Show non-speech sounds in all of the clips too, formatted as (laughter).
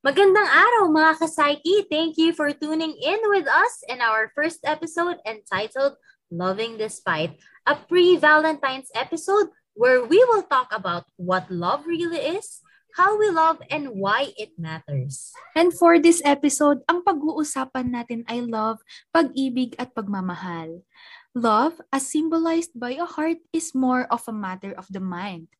Magandang araw mga ka-psyche! Thank you for tuning in with us in our first episode entitled Loving Despite, a pre-Valentine's episode where we will talk about what love really is, how we love, and why it matters. And for this episode, ang pag-uusapan natin ay love, pag-ibig at pagmamahal. Love, as symbolized by a heart, is more of a matter of the mind.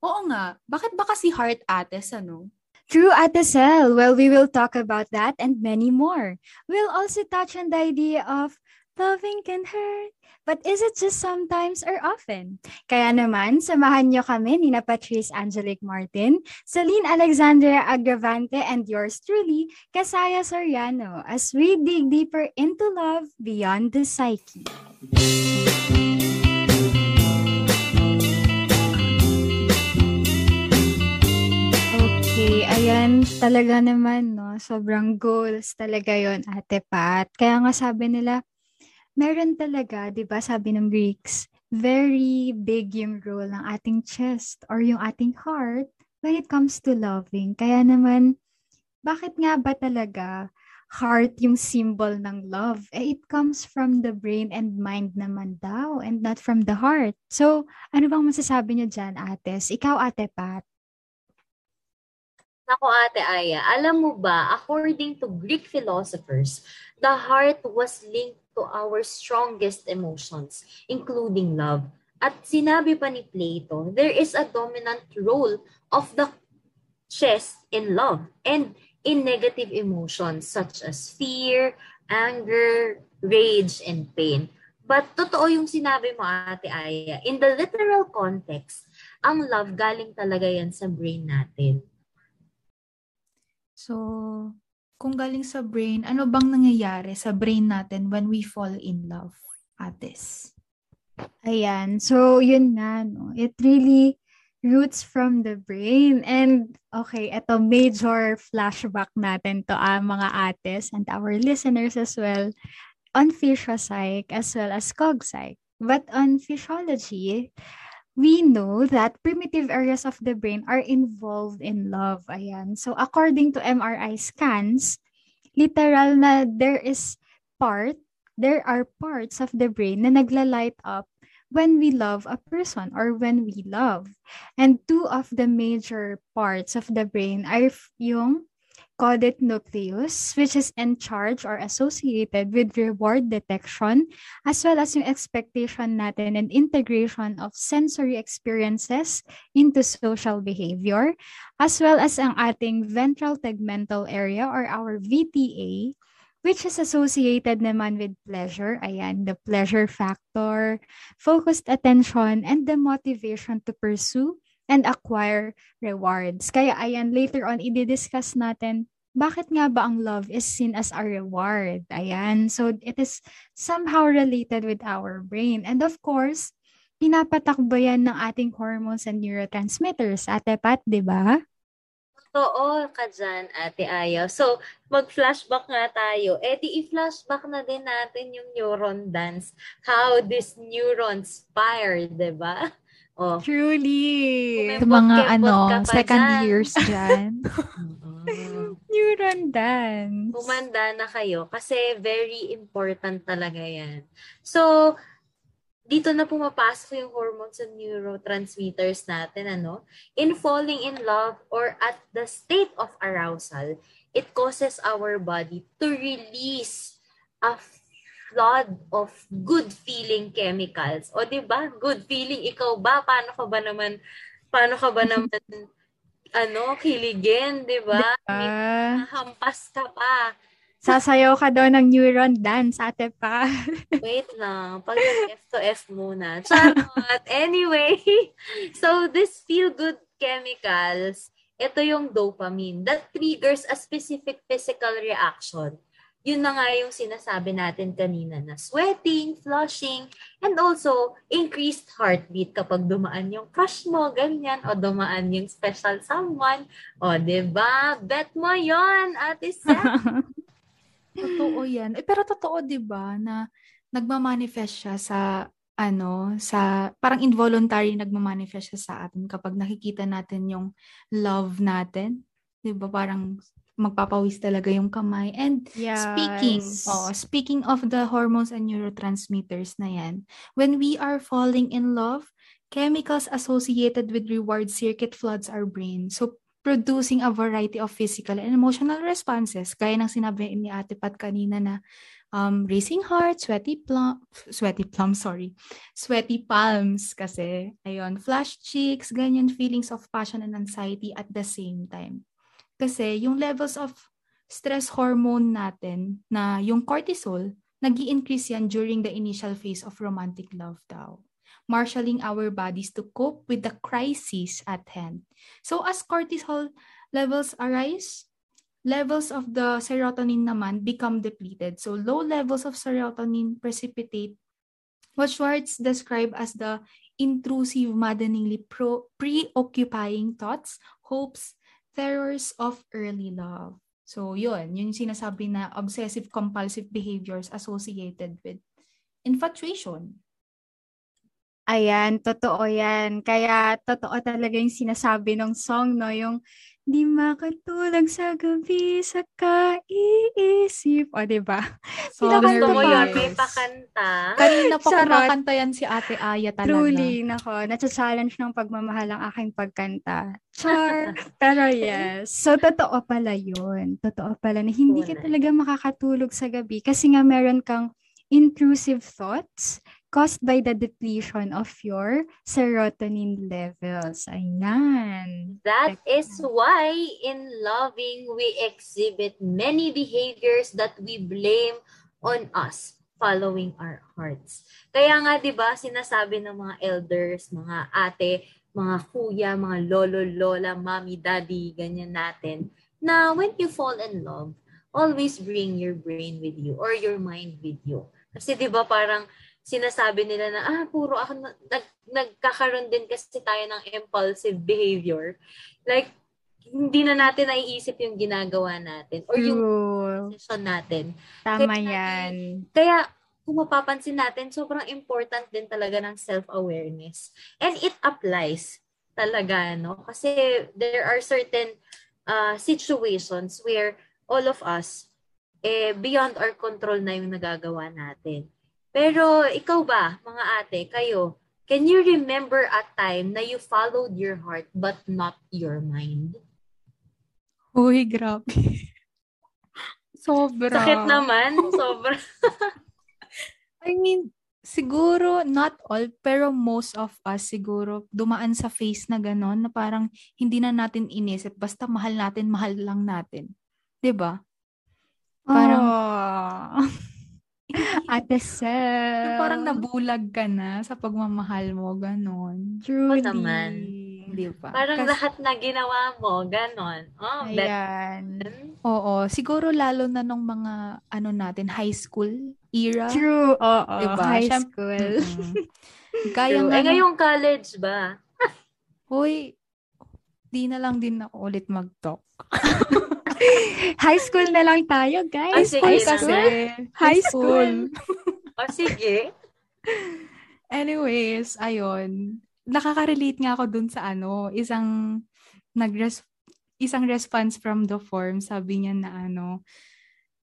Oo nga, bakit ba kasi heart ates, ano? True at the cell. Well, we will talk about that and many more. We'll also touch on the idea of loving can hurt, but is it just sometimes or often? Kaya naman, samahan niyo kami ni na Patrice Angelic Martin, Celine Alexandria Agravante, and yours truly, Kasaya Soriano, as we dig deeper into love beyond the psyche. Ayan, talaga naman, no? Sobrang goals talaga yon Ate Pat. Kaya nga sabi nila, meron talaga, di ba, sabi ng Greeks, very big yung role ng ating chest or yung ating heart when it comes to loving. Kaya naman, bakit nga ba talaga heart yung symbol ng love? Eh, it comes from the brain and mind naman daw and not from the heart. So, ano bang masasabi niyo dyan, Ates? Ikaw, Ate Pat? Ako, Ate Aya, alam mo ba, according to Greek philosophers, the heart was linked to our strongest emotions, including love. At sinabi pa ni Plato, there is a dominant role of the chest in love and in negative emotions such as fear, anger, rage, and pain. But totoo yung sinabi mo, Ate Aya. In the literal context, ang love galing talaga yan sa brain natin. So, kung galing sa brain, ano bang nangyayari sa brain natin when we fall in love, Ates? Ayan. So, yun nga, no? It really roots from the brain. And, okay, ito major flashback natin to ah, mga ates and our listeners as well on physiopsych as well as cogpsych. But on physiology, we know that primitive areas of the brain are involved in love. Ayan. So according to MRI scans, literal na there is part, there are parts of the brain na nagla-light up when we love a person or when we love. And two of the major parts of the brain are yung caudate nucleus, which is in charge or associated with reward detection, as well as yung expectation natin and integration of sensory experiences into social behavior, as well as ang ating ventral tegmental area or our VTA, which is associated naman with pleasure. Ayan, the pleasure factor, focused attention, and the motivation to pursue and acquire rewards. Kaya ayan, later on, i-discuss natin bakit nga ba ang love is seen as a reward? Ayan. So, it is somehow related with our brain. And of course, pinapatakbo yan ng ating hormones and neurotransmitters. Ate Pat, di ba? Totoo ka dyan, Ate Ayaw. So, mag-flashback nga tayo. Eh, di i-flashback na din natin yung neuron dance. How these neurons fire, di ba? Oh. Truly. Sa mga ano, second dyan. years dyan. (laughs) Neuron dance. Humanda na kayo kasi very important talaga yan. So, dito na pumapasok yung hormones and neurotransmitters natin, ano? In falling in love or at the state of arousal, it causes our body to release a flood of good feeling chemicals. O, di ba? Good feeling. Ikaw ba? Paano ka ba naman, paano ka ba (laughs) naman ano, kiligin, di ba? Diba? Hampas ka pa. Sasayaw ka daw ng neuron dance, ate pa. (laughs) Wait lang. Pag F to F muna. Charot. anyway, (laughs) so this feel-good chemicals, ito yung dopamine that triggers a specific physical reaction yun na nga yung sinasabi natin kanina na sweating, flushing, and also increased heartbeat kapag dumaan yung crush mo, ganyan, o dumaan yung special someone. O, ba diba? Bet mo yon Ate Seth. (laughs) totoo yan. Eh, pero totoo, ba, na nagmamanifest siya sa ano, sa parang involuntary nagmamanifest siya sa atin kapag nakikita natin yung love natin. 'Di ba? Parang magpapawis talaga yung kamay. And Yes. speaking, oh, speaking of the hormones and neurotransmitters na yan, when we are falling in love, chemicals associated with reward circuit floods our brain. So, producing a variety of physical and emotional responses. Gaya ng sinabi ni Ate Pat kanina na um, racing heart, sweaty plum, sweaty plum, sorry, sweaty palms kasi, ayun, flash cheeks, ganyan, feelings of passion and anxiety at the same time. Kasi yung levels of stress hormone natin na yung cortisol, nag increase yan during the initial phase of romantic love daw. Marshalling our bodies to cope with the crisis at hand. So as cortisol levels arise, levels of the serotonin naman become depleted. So low levels of serotonin precipitate what Schwartz described as the intrusive, maddeningly pro- preoccupying thoughts, hopes, terrors of early love. So yun, yun sinasabi na obsessive compulsive behaviors associated with infatuation. Ayan, totoo yan. Kaya totoo talaga yung sinasabi ng song, no? Yung di makatulog sa gabi sa kaiisip. O, di ba? (laughs) So, Pinakanta Gusto mo yun, may pakanta. Kanina pa Charot. kumakanta yan si Ate Aya talaga. Truly, nako, nasa-challenge ng pagmamahal ang aking pagkanta. Char! (laughs) Pero yes. So, totoo pala yun. Totoo pala na hindi ka talaga makakatulog sa gabi kasi nga meron kang intrusive thoughts caused by the depletion of your serotonin levels. Ayan. That is why in loving we exhibit many behaviors that we blame on us following our hearts. Kaya nga 'di ba sinasabi ng mga elders, mga ate, mga kuya, mga lolo, lola, mommy, daddy, ganyan natin, na when you fall in love, always bring your brain with you or your mind with you. Kasi 'di ba parang sinasabi nila na ah puro ako na, nag, nagkakaroon din kasi tayo ng impulsive behavior. Like hindi na natin naiisip yung ginagawa natin or yung decision natin. Tama Kaya- yan. Kaya kung mapapansin natin, sobrang important din talaga ng self-awareness. And it applies talaga, no? Kasi there are certain uh, situations where all of us, eh, beyond our control na yung nagagawa natin. Pero ikaw ba, mga ate, kayo, can you remember a time na you followed your heart but not your mind? Uy, grabe. (laughs) Sobra. Sakit naman, sobra. (laughs) I mean, siguro not all, pero most of us siguro dumaan sa phase na ganon na parang hindi na natin inisip. Basta mahal natin, mahal lang natin. 'Di ba? Parang- Oh. (laughs) Ate Sel. Parang nabulag ka na sa pagmamahal mo, ganon. Truly. naman. Di ba? Parang Kasi- lahat na ginawa mo, ganon. Oh, bet. Ayan. Oo, siguro lalo na nung mga ano natin, high school era. True. Oo. Diba? High Siyem- school. True. nga Eh, ngayong college ba? Hoy, di na lang din ako ulit mag-talk. (laughs) High school na lang tayo, Ay, guys. sige High school. High school. O, sige. Anyways, ayun. Nakaka-relate nga ako dun sa ano, isang nagres isang response from the form, sabi niya na ano,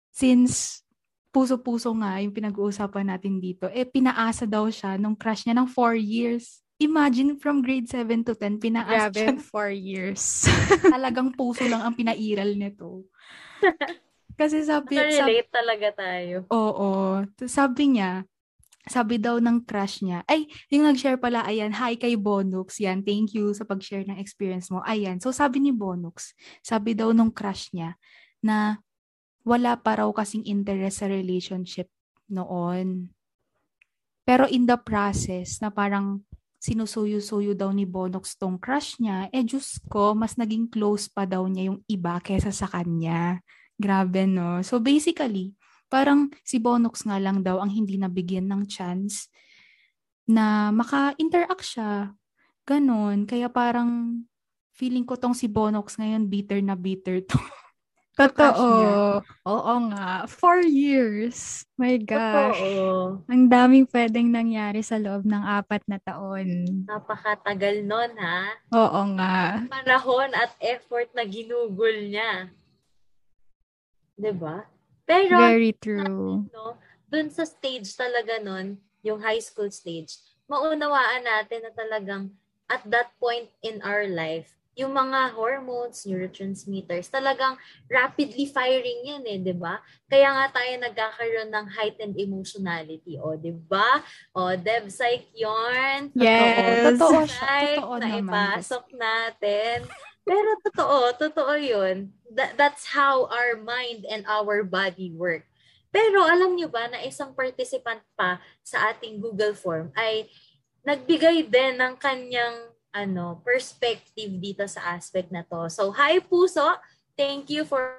since puso-puso nga yung pinag-uusapan natin dito, eh pinaasa daw siya nung crush niya ng four years. Imagine from grade 7 to 10, pinaasa siya Grabe, four years. (laughs) talagang puso lang ang pinairal nito. Kasi sabi, sabi Relate talaga tayo. Oo. Sabi niya, sabi daw ng crush niya, ay, yung nag-share pala, ayan, hi kay Bonux, yan, thank you sa pag-share ng experience mo. Ayan, so sabi ni Bonux, sabi daw nung crush niya, na wala pa raw kasing interest sa relationship noon. Pero in the process, na parang sinusuyo-suyo daw ni Bonux tong crush niya, eh, Diyos ko, mas naging close pa daw niya yung iba kesa sa kanya. Grabe, no? So, basically, parang si Bonux nga lang daw ang hindi nabigyan ng chance na maka-interact siya. Ganon. Kaya parang feeling ko tong si Bonux ngayon bitter na bitter to. (laughs) Totoo. Oo nga. Four years. My gosh. Totoo. Ang daming pwedeng nangyari sa loob ng apat na taon. Napakatagal nun, ha? Oo nga. Panahon at effort na ginugol niya. ba? Pero Very true. no, dun sa stage talaga nun, yung high school stage, maunawaan natin na talagang at that point in our life, yung mga hormones, neurotransmitters, talagang rapidly firing yan eh, di ba? Kaya nga tayo nagkakaroon ng heightened emotionality, o di ba? O, Dev Psych yun. Yes. Totoo siya. Psych Totoo na naman. ipasok natin. Pero totoo, totoo yun. That, that's how our mind and our body work. Pero alam nyo ba na isang participant pa sa ating Google form ay nagbigay din ng kanyang ano perspective dito sa aspect na to. So, hi Puso, thank you for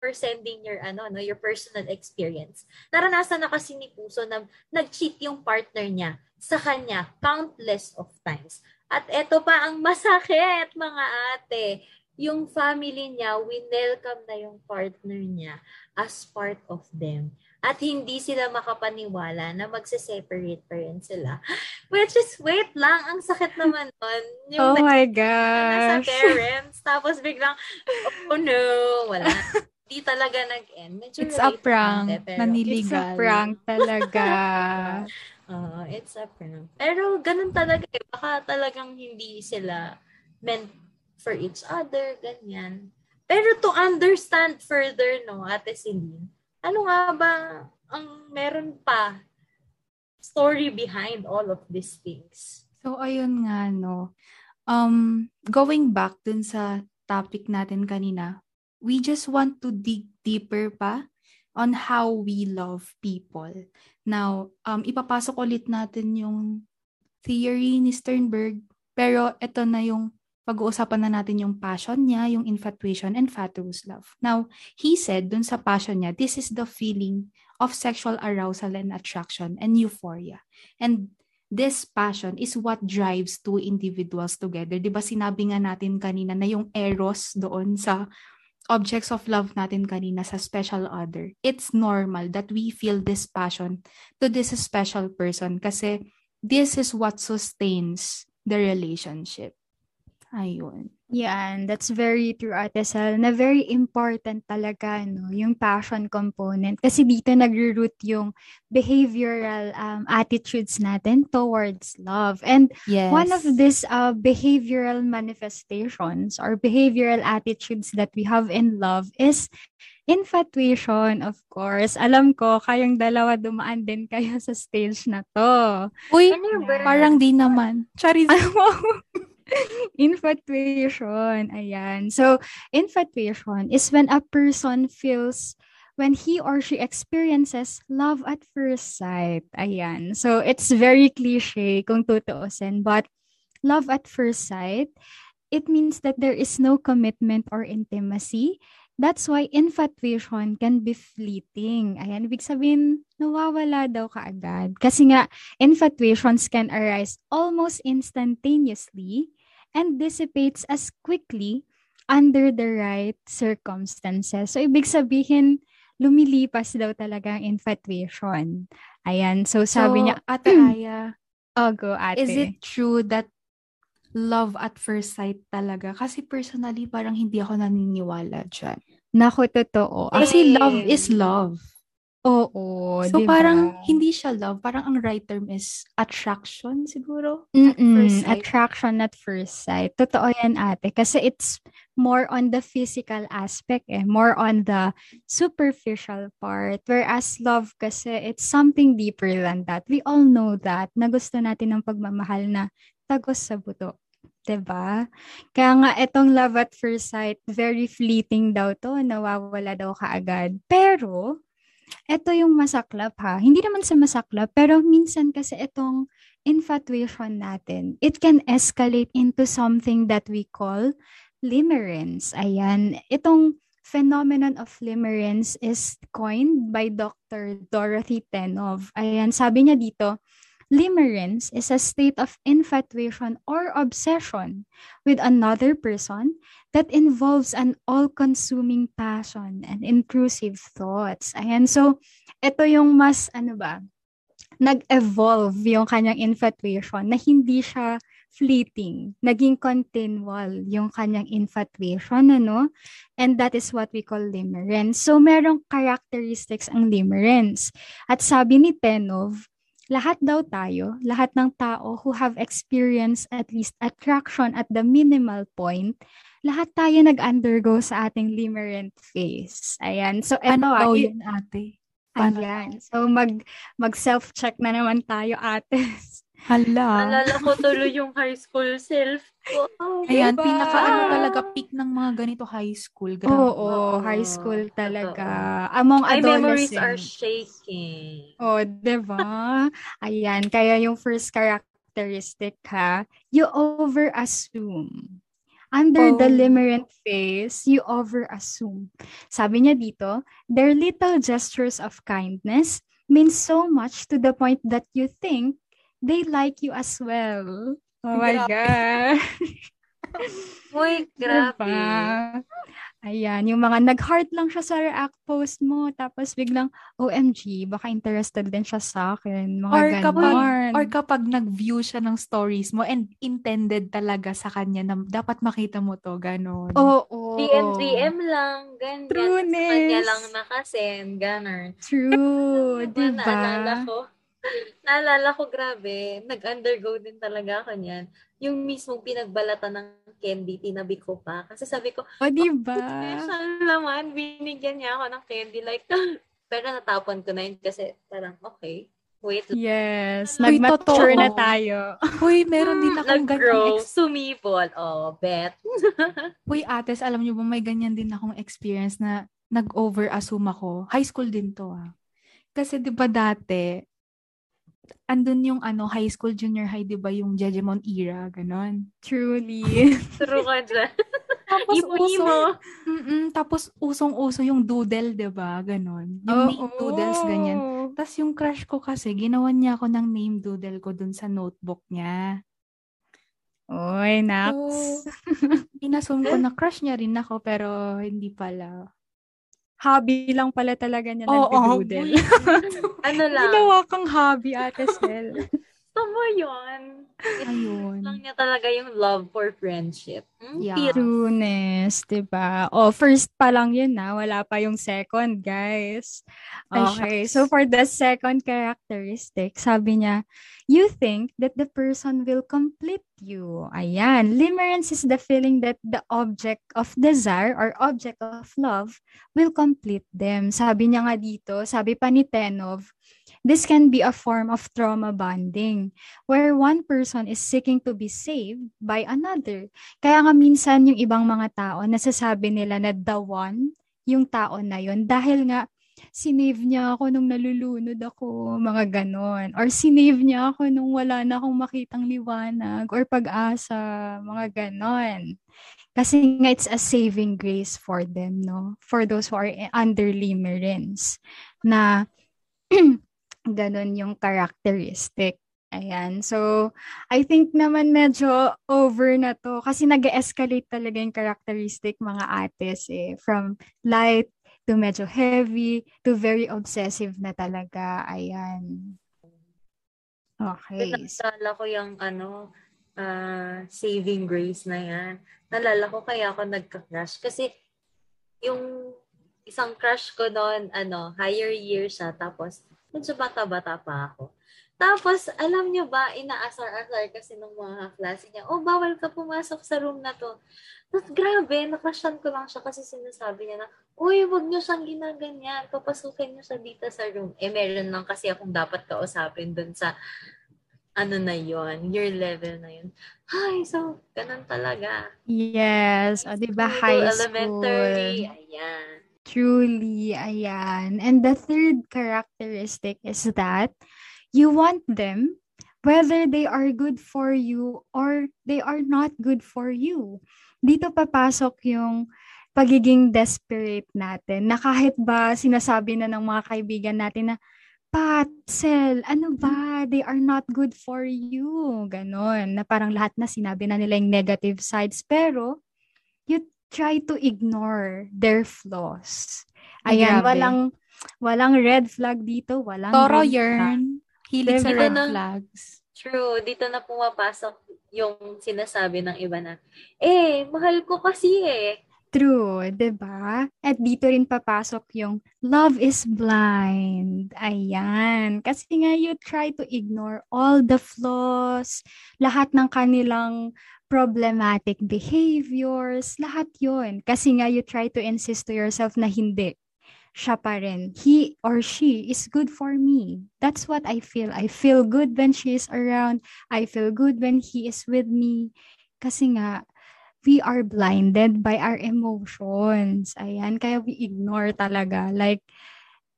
for sending your ano no your personal experience. Naranasan na kasi ni Puso na nag-cheat yung partner niya sa kanya countless of times. At eto pa ang masakit mga ate, yung family niya, winelcome na yung partner niya as part of them. At hindi sila makapaniwala na magse-separate pa rin sila. (gasps) Which is, wait lang, ang sakit naman nun. (laughs) Yung Oh my gosh. parents, tapos biglang, oh no, wala. Hindi talaga nag-end. Medyo It's a prank. natin, pero- Nanili- It's a prank talaga. (laughs) Oo, it's a prank. Pero ganun talaga eh. Baka talagang hindi sila meant for each other, ganyan. Pero to understand further, no, Ate Celine, ano nga ba ang meron pa story behind all of these things? So, ayun nga, no. Um, going back dun sa topic natin kanina, we just want to dig deeper pa on how we love people. Now, um, ipapasok ulit natin yung theory ni Sternberg, pero ito na yung pag-uusapan na natin yung passion niya, yung infatuation, and fatuous love. Now, he said dun sa passion niya, this is the feeling of sexual arousal and attraction and euphoria. And this passion is what drives two individuals together. 'Di ba sinabi nga natin kanina na yung eros doon sa objects of love natin kanina sa special other. It's normal that we feel this passion to this special person kasi this is what sustains the relationship. Ayun. Yan, that's very true, Ate Sel, na very important talaga, no, yung passion component. Kasi dito nagre-root yung behavioral um, attitudes natin towards love. And Yes. one of these uh, behavioral manifestations or behavioral attitudes that we have in love is infatuation, of course. Alam ko, kayong dalawa dumaan din kayo (laughs) sa stage na to. Uy, Ano parang di naman. Charis. (laughs) (laughs) (laughs) infatuation. Ayan. So, infatuation is when a person feels when he or she experiences love at first sight. Ayan. So, it's very cliche kung tutuusin. But love at first sight, it means that there is no commitment or intimacy. That's why infatuation can be fleeting. Ayan, ibig sabihin, nawawala daw kaagad. Kasi nga, infatuations can arise almost instantaneously and dissipates as quickly under the right circumstances. So, ibig sabihin, lumilipas daw talaga ang infatuation. Ayan, so sabi so, niya, Ate (clears throat) Aya, oh, go ate. Is it true that love at first sight talaga? Kasi personally, parang hindi ako naniniwala dyan. Naku, totoo. Kasi love is love. Oo, So diba? parang hindi siya love. Parang ang right term is attraction siguro. Mm-mm, first sight. attraction at first sight. Totoo yan ate. Kasi it's more on the physical aspect eh. More on the superficial part. Whereas love kasi, it's something deeper than that. We all know that. Na gusto natin ng pagmamahal na tagos sa buto. 'Di ba? Kaya nga itong love at first sight, very fleeting daw to, nawawala daw kaagad. Pero, ito yung masaklap ha. Hindi naman sa masaklap, pero minsan kasi itong infatuation natin, it can escalate into something that we call limerence. Ayan. Itong phenomenon of limerence is coined by Dr. Dorothy Tenov. Ayan, sabi niya dito, limerence is a state of infatuation or obsession with another person that involves an all-consuming passion and intrusive thoughts. Ayan, so ito yung mas, ano ba, nag-evolve yung kanyang infatuation na hindi siya fleeting. Naging continual yung kanyang infatuation, ano? And that is what we call limerence. So, merong characteristics ang limerence. At sabi ni Tenov, lahat daw tayo, lahat ng tao who have experienced at least attraction at the minimal point, lahat tayo nag-undergo sa ating limerent phase. Ayan. So, Ano ah, daw i- yun, ate? Paano? Ayan. So, mag, mag-self-check na naman tayo, ate. (laughs) Hala. Naalala ko tuloy yung high school self ko. Oh, Ayan, Diba? pinaka ano talaga, peak ng mga ganito high school. Grabe. Oo, Oo, high school totoo. talaga. Among My memories adolescents. are shaking. Oh, 'di ba? Ayan, kaya yung first characteristic ha, you over-assume. Under the Oh. limerent phase, you over-assume. Sabi niya dito, their little gestures of kindness mean so much to the point that you think they like you as well. Oh my God. (laughs) Uy, grabe. Diba? Ayan, yung mga nag-heart lang siya sa react post mo, tapos biglang, OMG, baka interested din siya sa akin. Mga Or ganon. kapag, or kapag nag-view siya ng stories mo and intended talaga sa kanya na dapat makita mo to, ganon. Oo. DM, DM lang, ganyan. Trueness. Sa kanya lang nakasend, ganun. True, (laughs) diba? Naalala ko. (laughs) Naalala ko, grabe. Nag-undergo din talaga ako niyan. Yung mismong pinagbalatan ng candy, tinabi ko pa. Kasi sabi ko, O, diba? special naman, binigyan niya ako ng candy. Like, (laughs) pero natapon ko na yun kasi parang, okay, wait. Yes, Uy, nag-mature na tayo. (laughs) Uy, meron din akong ganyan. Ex- sumipol. Oh, bet. Uy, ates, alam niyo ba, may ganyan din akong experience na nag-over-assume ako. High school din to, ah. Kasi 'di ba dati, andun yung ano, high school, junior high, 'di ba, yung Jejemon era, ganon. Truly. (laughs) True ka dyan. Tapos Imo-imo. Mm-mm, tapos usong-uso yung doodle, 'di ba? Ganon. Yung name doodles ganyan. Tapos yung crush ko kasi, ginawan niya ako ng name doodle ko dun sa notebook niya. Oy, Nax. So, (laughs) inassume ko na crush niya rin ako, pero hindi pala. Hobby lang pala talaga niya Oo, nag-doodle. (laughs) ano lang, Ginawa kang hobby, Ate Sel. Tama yun. Ayun. lang niya talaga yung love for friendship. Hmm? Yeah. Trueness, diba? Oh, first pa lang yun na. Wala pa yung second, guys. Ay, Okay, so for the second characteristic, sabi niya, you think that the person will complete you. Ayan. Limerence is the feeling that the object of desire or object of love will complete them. Sabi niya nga dito, sabi pa ni Tenov, this can be a form of trauma bonding where one person is seeking to be saved by another. Kaya nga minsan yung ibang mga tao, nasasabi nila na the one, yung tao na yon dahil nga sinave niya ako nung nalulunod ako, mga ganon. Or sinave niya ako nung wala na akong makitang liwanag or pag-asa, mga ganon. Kasi nga it's a saving grace for them, no? For those who are under limerence na (clears throat) ganon yung characteristic. Ayan. So, I think naman medyo over na to kasi nag escalate talaga yung characteristic mga ates eh. From light to medyo heavy to very obsessive na talaga. Ayan. Okay. Naalala ko yung ano, ah, saving grace na yan. Naalala ko kaya ako nagka-crush. Kasi yung isang crush ko noon, ano, higher year siya. Tapos, medyo bata-bata pa ako. Tapos, alam niyo ba, inaasar-asar kasi ng mga klase niya, oh, bawal ka pumasok sa room na to. Tapos, grabe, nakrushan ko lang siya kasi sinasabi niya na, uy, wag niyo siyang ginaganyan, papasukin niyo siya dito sa room. Eh, meron lang kasi akong dapat kausapin dun sa, ano na yon year level na yun. Ay, so, ganun talaga. Yes. O, di ba School, high Elementary, school? ayan. Truly, ayan. And the third characteristic is that you want them whether they are good for you or they are not good for you. Dito papasok yung pagiging desperate natin na kahit ba sinasabi na ng mga kaibigan natin na Pat, Sel, ano ba? They are not good for you. Ganon. Na parang lahat na sinabi na nila yung negative sides. Pero, you try to ignore their flaws. Ay, Ayan, grabe. walang walang red flag dito, walang Toro flag. yarn. Hilig sa Diba? red Ano? flags. True, dito na pumapasok yung sinasabi ng iba na, eh, mahal ko kasi eh. True, 'di ba? At dito rin papasok yung love is blind. Ayan. Kasi nga you try to ignore all the flaws, lahat ng kanilang problematic behaviors, lahat 'yon. Kasi nga you try to insist to yourself na hindi siya pa rin. He or she is good for me. That's what I feel. I feel good when she is around. I feel good when he is with me. Kasi nga, we are blinded by our emotions. Ayan, kaya we ignore talaga. Like,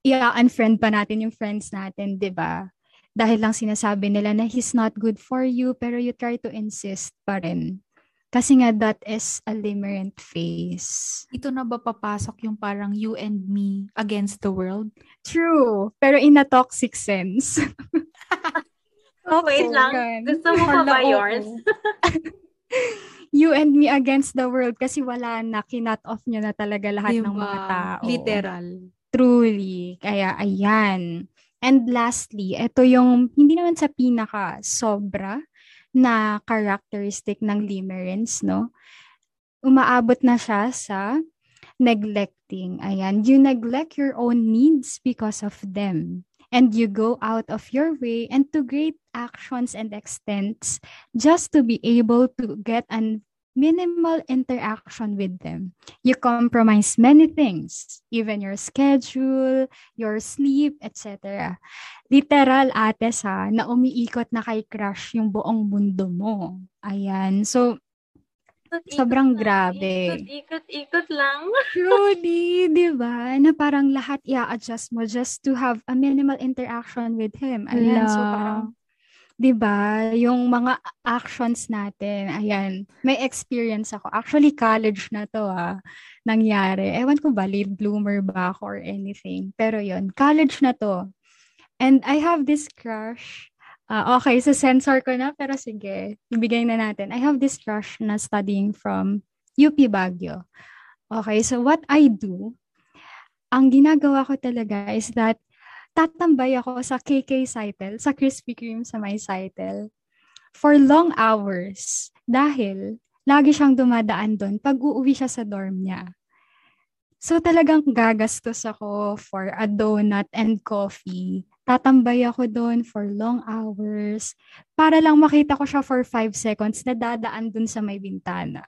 i-unfriend pa natin yung friends natin, di ba? Dahil lang sinasabi nila na he's not good for you, pero you try to insist pa rin. Kasi nga, that is a limerent phase. Ito na ba papasok yung parang you and me against the world? True. Pero in a toxic sense. (laughs) oh, wait lang. Gusto mo pa ba yours? (laughs) you and me against the world kasi wala na, kinat off nyo na talaga lahat diba? ng mga tao. Literal. Truly. Kaya, ayan. And lastly, ito yung, hindi naman sa pinaka sobra na characteristic ng limerence, no? Umaabot na siya sa neglecting. Ayan. You neglect your own needs because of them and you go out of your way and to great actions and extents just to be able to get an minimal interaction with them. You compromise many things, even your schedule, your sleep, etc. Literal, ate sa, na umiikot na kay crush yung buong mundo mo. Ayan. So, Sobrang grabe. Ikot, ikot, ikot lang. (laughs) Truly, di ba? Na parang lahat i-adjust mo just to have a minimal interaction with him. Ayan, so parang, di ba? Yung mga actions natin, ayan, may experience ako. Actually, college na to ah, nangyari. Ewan ko ba, late bloomer ba ako or anything. Pero yon college na to. And I have this crush Uh, okay, so sensor ko na, pero sige, ibigay na natin. I have this crush na studying from UP Baguio. Okay, so what I do, ang ginagawa ko talaga is that tatambay ako sa KK Cytel, sa Krispy Kreme sa my Cytel, for long hours. Dahil, lagi siyang dumadaan doon pag uuwi siya sa dorm niya. So talagang gagastos ako for a donut and coffee tatambay ako doon for long hours para lang makita ko siya for 5 seconds na dadaan doon sa may bintana.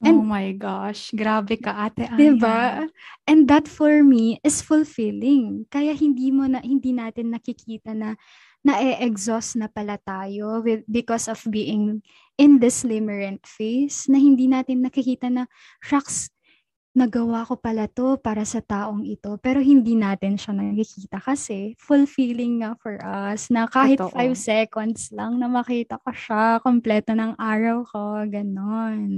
And, oh my gosh, grabe ka ate Aya. Diba? And that for me is fulfilling. Kaya hindi mo na hindi natin nakikita na na-exhaust na pala tayo with, because of being in this limerent phase na hindi natin nakikita na, shucks, nagawa ko pala to para sa taong ito. Pero hindi natin siya nakikita kasi fulfilling nga for us na kahit 5 seconds lang na makita ko siya, kompleto ng araw ko, ganon.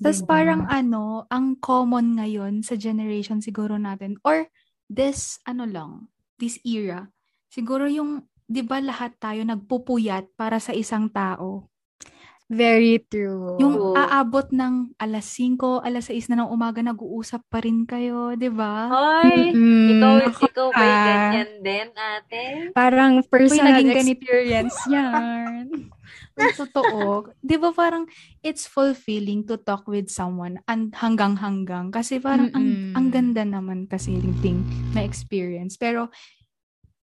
Tapos parang ano, ang common ngayon sa generation siguro natin, or this, ano lang, this era, siguro yung, di ba lahat tayo nagpupuyat para sa isang tao? Very true. Yung aabot ng alas 5, alas 6 na ng umaga, nag-uusap pa rin kayo, di ba? Hoy, mm-hmm. ikaw, ikaw ba ganyan din, ate? Parang personal Uy, experience yan. (laughs) Totoo. Di ba parang it's fulfilling to talk with someone and hanggang-hanggang. Kasi parang ang, ang ganda naman kasi thing na experience. Pero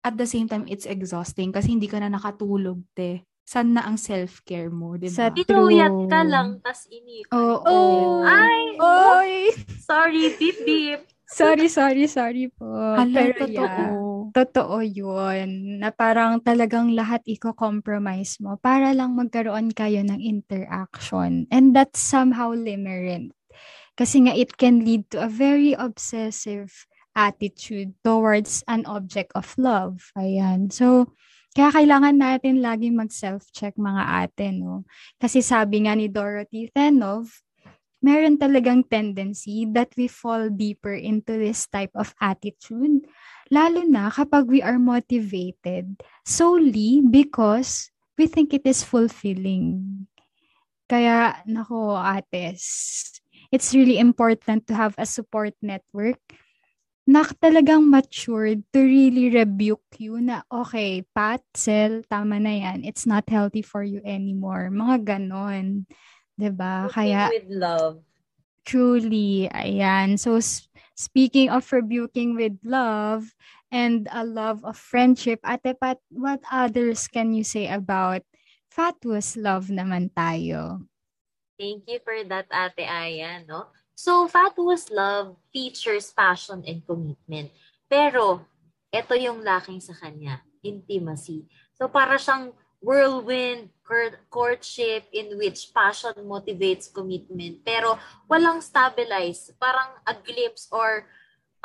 at the same time, it's exhausting kasi hindi ka na nakatulog, te saan na ang self-care mo, di ba? Pinuyat ka lang, tas inip. Oo. Oh, oh. Ay! Oy! Sorry, beep beep. Sorry, sorry, sorry po. Hala, Pero totoo. Yeah, totoo yun. Na parang talagang lahat i-compromise mo para lang magkaroon kayo ng interaction. And that's somehow limerent. Kasi nga it can lead to a very obsessive attitude towards an object of love. Ayan. So, kaya kailangan natin lagi mag-self-check mga ate, no? Kasi sabi nga ni Dorothy Thenov, meron talagang tendency that we fall deeper into this type of attitude, lalo na kapag we are motivated solely because we think it is fulfilling. Kaya, nako, ates, it's really important to have a support network na talagang matured to really rebuke you na, okay, Pat, Sel, tama na yan. It's not healthy for you anymore. Mga ganon. ba? Kaya with love. Truly, ayan. So, speaking of rebuking with love and a love of friendship, Ate Pat, what others can you say about fatuous love naman tayo? Thank you for that, Ate Aya, no? So, fatuous love features passion and commitment. Pero, ito yung lacking sa kanya, intimacy. So, para siyang whirlwind courtship in which passion motivates commitment pero walang stabilize parang a glimpse or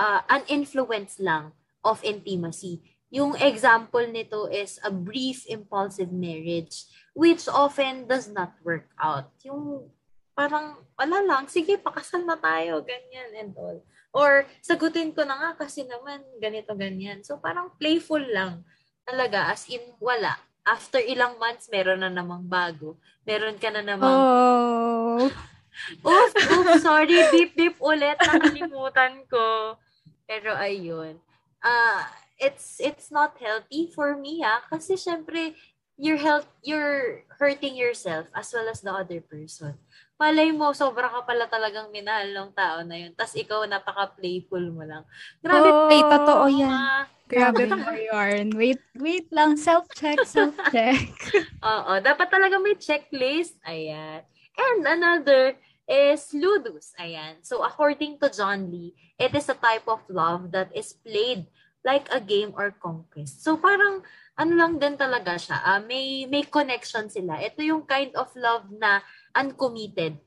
uh, an influence lang of intimacy yung example nito is a brief impulsive marriage which often does not work out yung parang wala lang sige pakasal na tayo ganyan and all or sagutin ko na nga kasi naman ganito ganyan so parang playful lang talaga as in wala after ilang months, meron na namang bago. Meron ka na namang... Oh. (laughs) oof, oof, sorry, beep, beep ulit. Nakalimutan ko. Pero ayun. Uh, it's it's not healthy for me ha kasi syempre you're health you're hurting yourself as well as the other person malay mo, sobra ka pala talagang minahal ng tao na yun. Tapos ikaw, napaka-playful mo lang. Grabe. Oh, ay, totoo yan. Mga, Grabe yarn. Wait, wait lang. Self-check, (laughs) self-check. Oo, dapat talaga may checklist. Ayan. And another is ludus. Ayan. So, according to John Lee, it is a type of love that is played like a game or conquest. So, parang ano lang din talaga siya. Uh, may, may connection sila. Ito yung kind of love na uncommitted.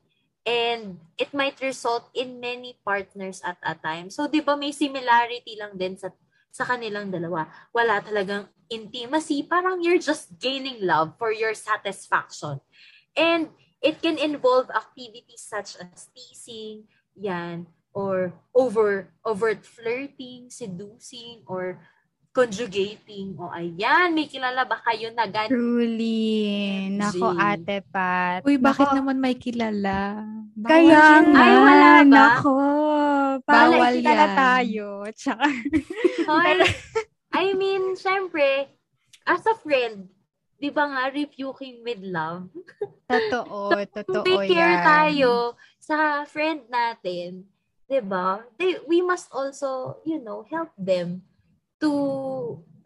And it might result in many partners at a time. So, di ba may similarity lang din sa, sa kanilang dalawa. Wala talagang intimacy. Parang you're just gaining love for your satisfaction. And it can involve activities such as teasing, yan, or over overt flirting, seducing, or conjugating. O ayan, may kilala ba kayo na ganun? Truly. Nako, ate Pat. Uy, bakit nako. naman may kilala? Bawal Kaya nga. Ay, wala ba? Nako. Bawal yan. tayo. Tsaka. (laughs) I mean, syempre, as a friend, di ba nga, rebuking with love? Totoo, (laughs) so, totoo take care yan. tayo sa friend natin, di ba? we must also, you know, help them to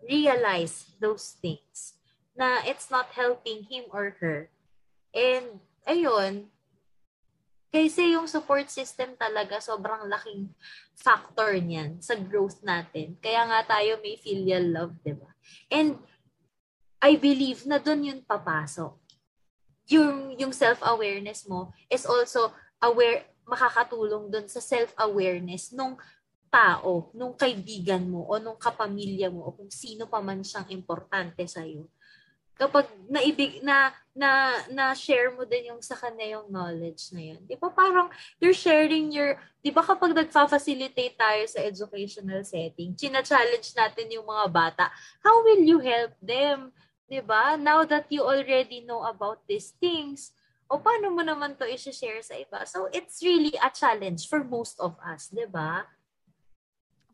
realize those things na it's not helping him or her. And, ayun, kasi yung support system talaga sobrang laking factor niyan sa growth natin. Kaya nga tayo may filial love, di ba? And I believe na doon yun papasok. Yung, yung self-awareness mo is also aware, makakatulong doon sa self-awareness nung tao, nung kaibigan mo o nung kapamilya mo o kung sino pa man siyang importante sa iyo. Kapag naibig na na na share mo din yung sa kanya yung knowledge na yun. 'Di ba parang you're sharing your 'di ba kapag nagfa-facilitate tayo sa educational setting, china-challenge natin yung mga bata, how will you help them? 'Di ba? Now that you already know about these things, o paano mo naman to i-share sa iba? So it's really a challenge for most of us, 'di ba?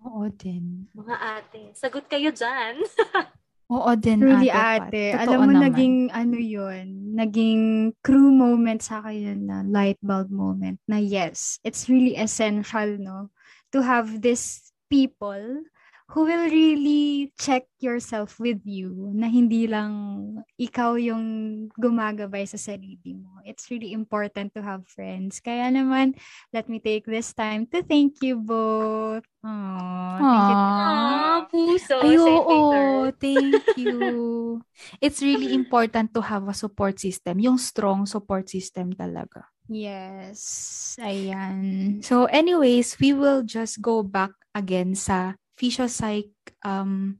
Oo din. Mga ate, sagot kayo dyan. (laughs) Oo din, Truly ate. ate. Alam mo, naman. naging ano yun, naging crew moment sa akin na light bulb moment na yes, it's really essential, no? To have these people who will really check yourself with you na hindi lang ikaw yung gumagabay sa sarili mo. It's really important to have friends. Kaya naman, let me take this time to thank you both. Aww, thank you. Aww, puso. Ay, oo, thank you. (laughs) It's really important to have a support system. Yung strong support system talaga. Yes. Ayan. So anyways, we will just go back again sa physiopsych um,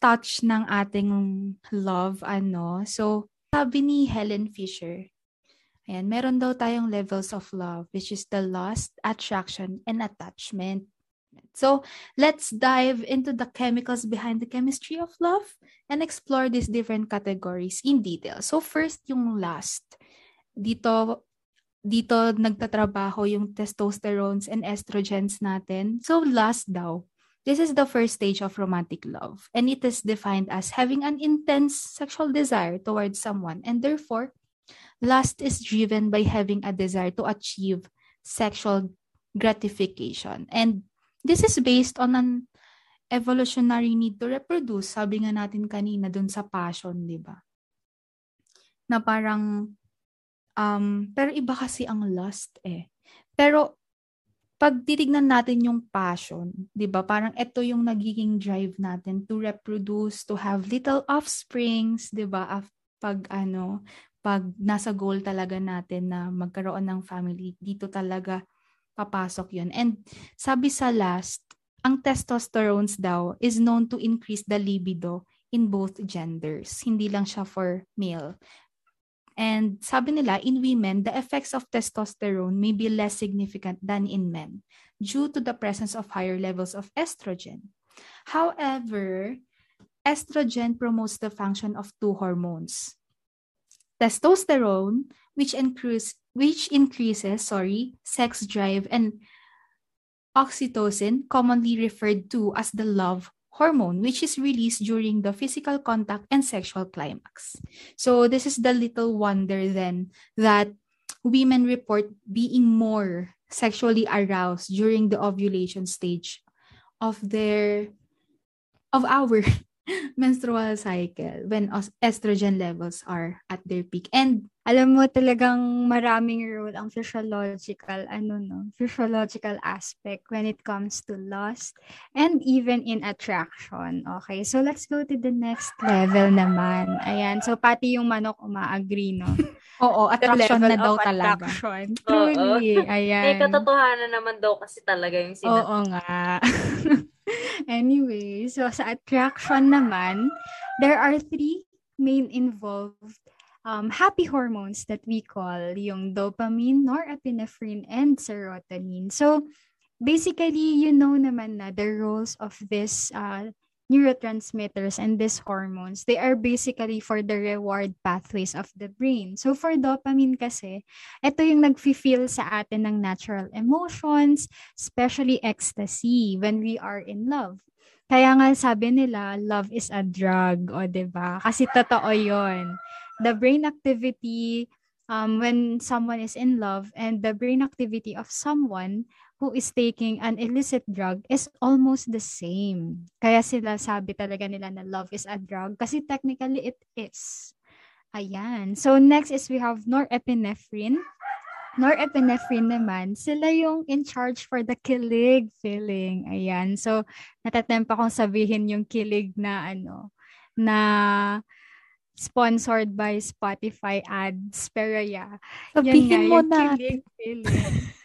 touch ng ating love, ano. So, sabi ni Helen Fisher, ayan, meron daw tayong levels of love, which is the lust, attraction, and attachment. So, let's dive into the chemicals behind the chemistry of love and explore these different categories in detail. So, first, yung lust. Dito, dito nagtatrabaho yung testosterones and estrogens natin. So lust daw. This is the first stage of romantic love, and it is defined as having an intense sexual desire towards someone, and therefore, lust is driven by having a desire to achieve sexual gratification. And this is based on an evolutionary need to reproduce, sabi nga natin kanina dun sa passion, di ba? Na parang, um, pero iba kasi ang lust eh. Pero pag titignan natin yung passion, 'di ba? Parang ito yung nagiging drive natin to reproduce, to have little offsprings, 'di ba? Pag ano, pag nasa goal talaga natin na magkaroon ng family, dito talaga papasok 'yun. And sabi sa last, ang testosterones daw is known to increase the libido in both genders. Hindi lang siya for male. And sabi nila, in women, the effects of testosterone may be less significant than in men due to the presence of higher levels of estrogen. However, estrogen promotes the function of two hormones. Testosterone, which, increase, which increases sorry, sex drive, and oxytocin, commonly referred to as the love hormone, which is released during the physical contact and sexual climax. So, this is the little wonder then that women report being more sexually aroused during the ovulation stage of their of our (laughs) menstrual cycle when estrogen levels are at their peak and alam mo talagang maraming role ang physiological ano no physiological aspect when it comes to lust and even in attraction okay so let's go to the next level naman ayan so pati yung manok umaagree no (laughs) Oo, attraction na daw talaga. Attraction. Truly, Oo. ayan. May katotohanan naman daw kasi talaga yung sinabi. Oo nga. (laughs) anyway, so sa attraction naman, there are three main involved um, happy hormones that we call yung dopamine, norepinephrine, and serotonin. So, basically, you know naman na the roles of this uh, neurotransmitters and these hormones, they are basically for the reward pathways of the brain. So for dopamine kasi, ito yung nag-feel sa atin ng natural emotions, especially ecstasy when we are in love. Kaya nga sabi nila, love is a drug, o ba diba? Kasi totoo yon the brain activity um, when someone is in love and the brain activity of someone who is taking an illicit drug is almost the same. Kaya sila sabi talaga nila na love is a drug kasi technically it is. Ayan. So next is we have norepinephrine. Norepinephrine naman, sila yung in charge for the kilig feeling. Ayan. So natatempa kong sabihin yung kilig na ano, na sponsored by Spotify ads. Pero yeah. Sabihin mo na.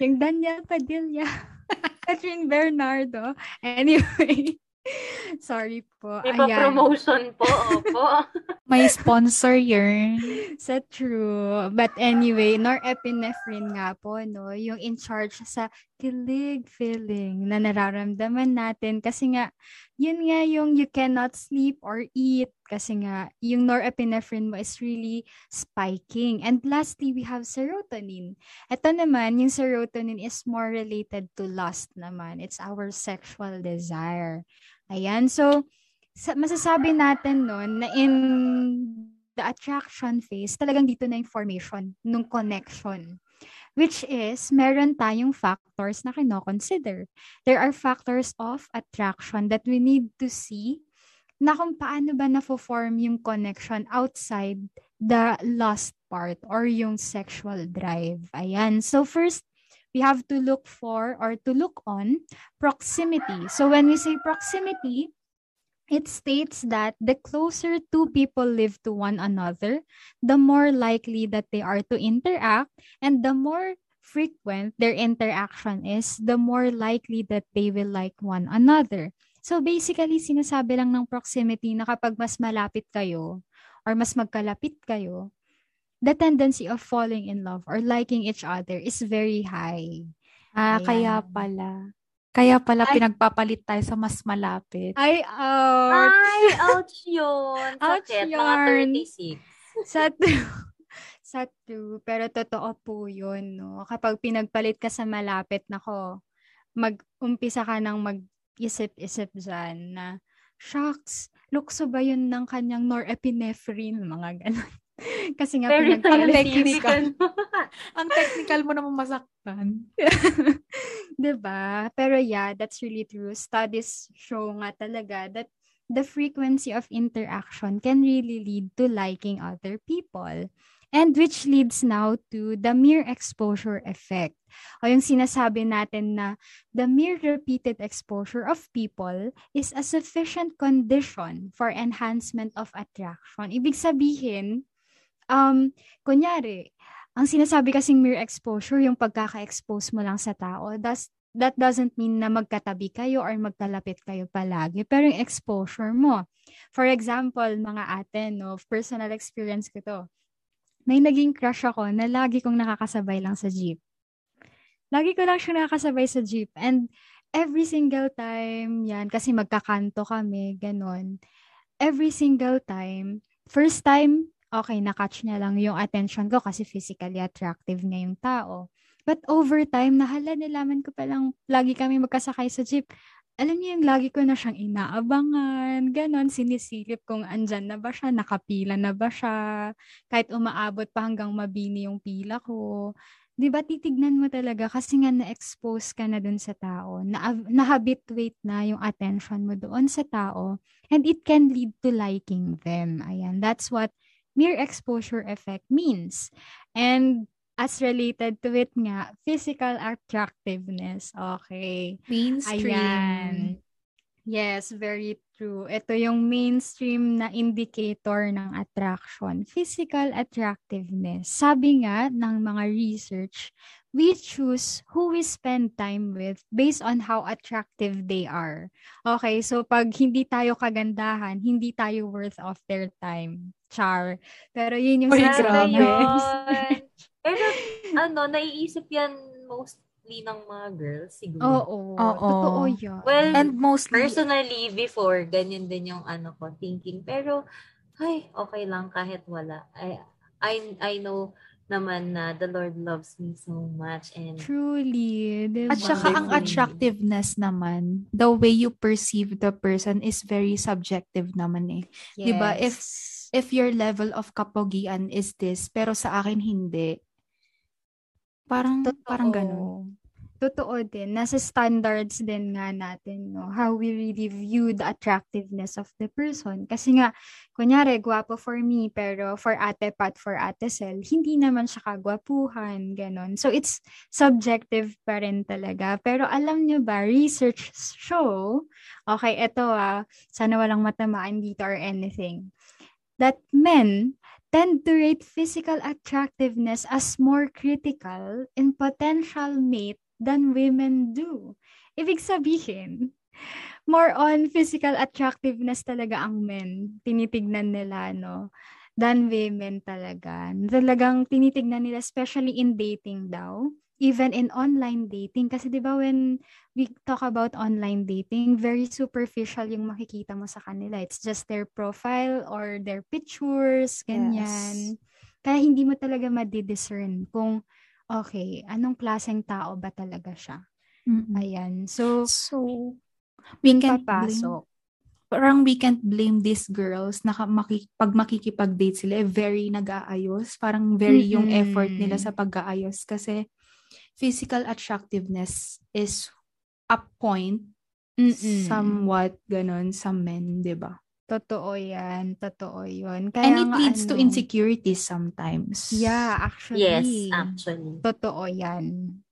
yung Daniel Padilla. (laughs) Catherine Bernardo. Anyway. (laughs) Sorry po. Iba promotion po. Opo. (laughs) May sponsor yun. Sa true. But anyway, norepinephrine nga po, no? Yung in charge sa kilig feeling na nararamdaman natin. Kasi nga, yun nga yung you cannot sleep or eat. Kasi nga, yung norepinephrine mo is really spiking. And lastly, we have serotonin. Ito naman, yung serotonin is more related to lust naman. It's our sexual desire. Ayan. So, sa, masasabi natin noon na in the attraction phase, talagang dito na yung formation nung connection. Which is, meron tayong factors na kino-consider. There are factors of attraction that we need to see na kung paano ba na-form yung connection outside the lust part or yung sexual drive. Ayan. So first, we have to look for or to look on proximity. So when we say proximity, it states that the closer two people live to one another, the more likely that they are to interact, and the more frequent their interaction is, the more likely that they will like one another. So basically, sinasabi lang ng proximity na kapag mas malapit kayo or mas magkalapit kayo, the tendency of falling in love or liking each other is very high. Ah, Ayan. kaya pala. Kaya pala ay, pinagpapalit tayo sa mas malapit. Ay, ouch! Ay, ouch yun. ouch Sakit, yun. Mga 36. Sa, (laughs) sa true, pero totoo po yun, no? Kapag pinagpalit ka sa malapit, nako, mag-umpisa ka ng mag-isip-isip dyan na, shocks, lukso ba yun ng kanyang norepinephrine, mga ganun. Kasi nga Very technical. (laughs) Ang technical mo naman masaktan. (laughs) 'Di ba? Pero yeah, that's really true. Studies show nga talaga that the frequency of interaction can really lead to liking other people. And which leads now to the mere exposure effect. O yung sinasabi natin na the mere repeated exposure of people is a sufficient condition for enhancement of attraction. Ibig sabihin, um, kunyari, ang sinasabi kasing mere exposure, yung pagkaka-expose mo lang sa tao, that's, that doesn't mean na magkatabi kayo or magkalapit kayo palagi, pero yung exposure mo. For example, mga ate, no, personal experience ko to. May naging crush ako na lagi kong nakakasabay lang sa jeep. Lagi ko lang siya nakakasabay sa jeep. And every single time, yan, kasi magkakanto kami, ganon. Every single time, first time, okay, na-catch niya lang yung attention ko kasi physically attractive niya yung tao. But over time, nahala, nilaman ko palang lagi kami magkasakay sa jeep. Alam niyo yung lagi ko na siyang inaabangan, ganon, sinisilip kung andyan na ba siya, nakapila na ba siya, kahit umaabot pa hanggang mabini yung pila ko. 'di ba titignan mo talaga kasi nga na-expose ka na dun sa tao, na na-habituate na yung attention mo doon sa tao and it can lead to liking them. Ayan, that's what mere exposure effect means. And as related to it nga, physical attractiveness. Okay. Mainstream. Ayan. Yes, very true. Ito yung mainstream na indicator ng attraction. Physical attractiveness. Sabi nga ng mga research, we choose who we spend time with based on how attractive they are. Okay, so pag hindi tayo kagandahan, hindi tayo worth of their time. Char. Pero yun yung Uy, grabe. (laughs) Pero, (laughs) ano, naiisip yan mostly ng mga girls, siguro. Oo. Oo. Totoo yan. Well, And mostly, personally, before, ganyan din yung ano ko, thinking. Pero, ay, okay lang kahit wala. I, I, I know naman na the Lord loves me so much and Truly. Diba? at saka ang attractiveness naman, the way you perceive the person is very subjective naman eh. Diba? If- If your level of kapogian is this, pero sa akin hindi. Parang, Totoo. parang ganun. Totoo din. Nasa standards din nga natin, no? How we really view the attractiveness of the person. Kasi nga, kunyari, gwapo for me, pero for ate Pat, for ate Sel, hindi naman siya kagwapuhan, ganon. So, it's subjective pa rin talaga. Pero alam nyo ba, research show, okay, eto ah, sana walang matamaan dito or anything, that men tend to rate physical attractiveness as more critical in potential mate than women do. Ibig sabihin, more on physical attractiveness talaga ang men. Tinitignan nila, no? Than women talaga. Talagang tinitignan nila, especially in dating daw. Even in online dating. Kasi di ba when we talk about online dating, very superficial yung makikita mo sa kanila. It's just their profile or their pictures, ganyan. Kaya hindi mo talaga madidiscern kung, okay, anong klaseng tao ba talaga siya? Mm-mm. Ayan. So, So, we blame, papasok. parang we can't blame these girls na ka- maki- pag makikipag-date sila, eh, very nag-aayos. Parang very yung Mm-mm. effort nila sa pag-aayos. Kasi physical attractiveness is a point Mm-mm. somewhat ganun sa men, di ba? Totoo yan. Totoo yun. Kaya And it nga leads to ano, insecurities sometimes. Yeah, actually. yes, actually. Totoo yan.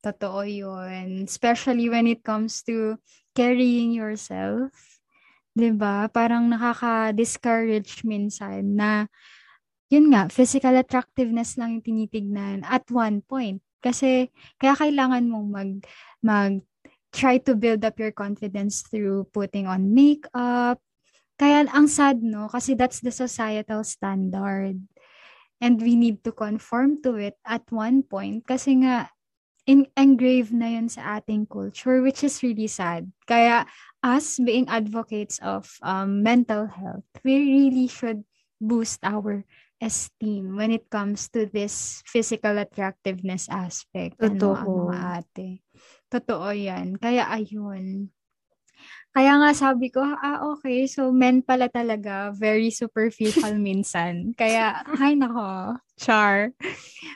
Totoo yun. Especially when it comes to carrying yourself. 'Di ba Parang nakaka-discourage minsan na, yun nga, physical attractiveness lang yung tinitignan at one point. Kasi, kaya kailangan mong mag, mag, try to build up your confidence through putting on makeup. Kaya ang sad, no? Kasi that's the societal standard. And we need to conform to it at one point kasi nga in engraved na yun sa ating culture which is really sad. Kaya us being advocates of um, mental health, we really should boost our esteem when it comes to this physical attractiveness aspect. Totoo. Ano, mga ate. Totoo yan. Kaya ayun. Kaya nga sabi ko, ah okay, so men pala talaga, very superficial (laughs) minsan. Kaya, ay nako, char.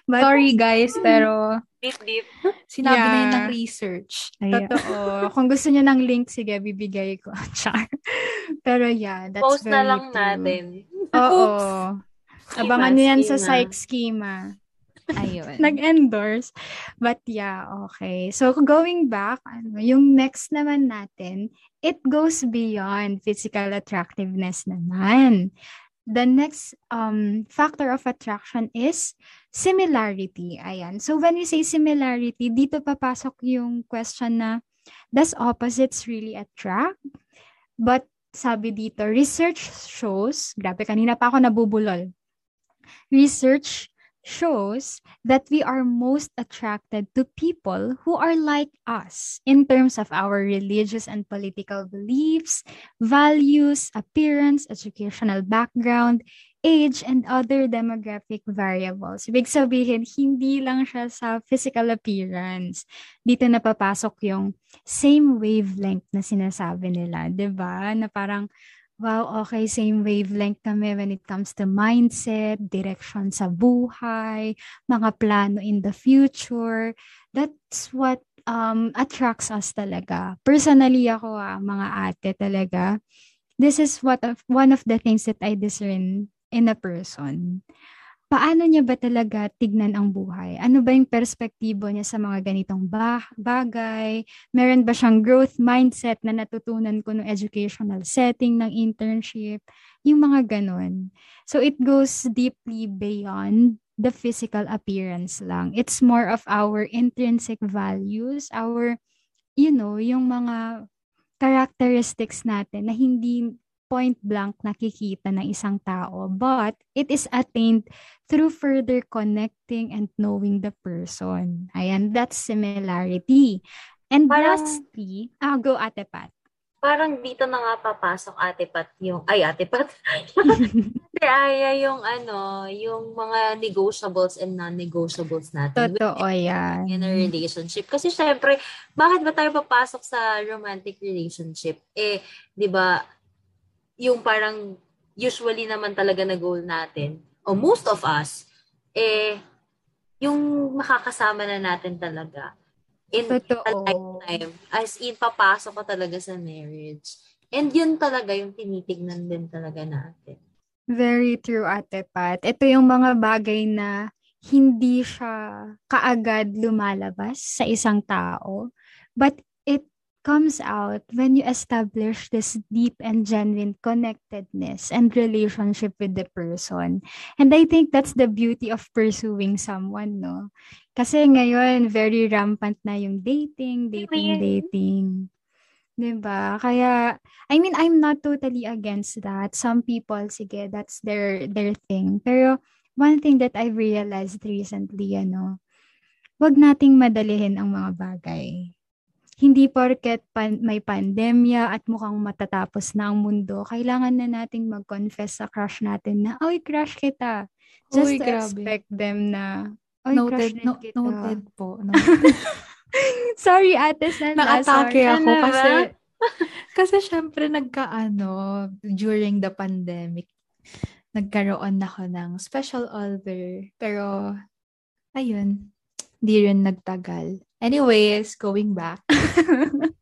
But, Sorry guys, pero Deep, deep. sinabi na yun Yeah. ng research. Totoo. (laughs) Kung gusto niyo ng link, sige, bibigay ko. (laughs) Char. Pero yeah, that's Post very na lang true. natin. Oo. Schema, Abangan niyo yan sa psych schema. Ayun. Nag-endorse. But yeah, okay. So going back, ano, yung next naman natin, it goes beyond physical attractiveness naman. The next um, factor of attraction is similarity. Ayan. So when we say similarity, dito papasok yung question na, does opposites really attract? But sabi dito, research shows, grabe kanina pa ako nabubulol. Research shows that we are most attracted to people who are like us in terms of our religious and political beliefs, values, appearance, educational background, age, and other demographic variables. Ibig sabihin, hindi lang siya sa physical appearance. Dito napapasok yung same wavelength na sinasabi nila, 'di ba? Na parang Wow, okay, same wavelength kami when it comes to mindset, direction sa buhay, mga plano in the future. That's what um attracts us talaga. Personally ako ah, mga ate talaga. This is what of, one of the things that I discern in a person. Paano niya ba talaga tignan ang buhay? Ano ba yung perspektibo niya sa mga ganitong ba- bagay? Meron ba siyang growth mindset na natutunan ko ng educational setting ng internship? Yung mga ganun. So it goes deeply beyond the physical appearance lang. It's more of our intrinsic values, our, you know, yung mga characteristics natin na hindi point blank nakikita ng isang tao, but it is attained through further connecting and knowing the person. Ayan, that's similarity. And Parang- lastly, ah, go Ate Pat. Parang dito na nga papasok ate Pat yung, ay ate Pat. (laughs) Ate Aya yung ano, yung mga negotiables and non-negotiables natin. Totoo yan. in a relationship. Kasi syempre, bakit ba tayo papasok sa romantic relationship? Eh, di ba, yung parang usually naman talaga na goal natin, o most of us, eh, yung makakasama na natin talaga in a Totoo. lifetime. As in, papasok ka talaga sa marriage. And yun talaga yung tinitignan din talaga natin. Very true, Ate Pat. Ito yung mga bagay na hindi siya kaagad lumalabas sa isang tao. But comes out when you establish this deep and genuine connectedness and relationship with the person. And I think that's the beauty of pursuing someone, no? Kasi ngayon, very rampant na yung dating, dating, dating. 'Di ba? Kaya I mean, I'm not totally against that. Some people, sige, that's their their thing. Pero one thing that I've realized recently, ano, wag nating madalihin ang mga bagay. Hindi porket pan- may pandemya at mukhang matatapos na ang mundo, kailangan na nating mag-confess sa crush natin na, oy, crush kita. Just Uy, to grabe. expect them na, oy, Noted, crush no, kita. noted po. (laughs) Noted. Sorry, ate. Naatake sorry. ako Ano kasi (laughs) kasi syempre nagkaano during the pandemic nagkaroon ako ng special order pero ayun di rin nagtagal anyways going back (laughs)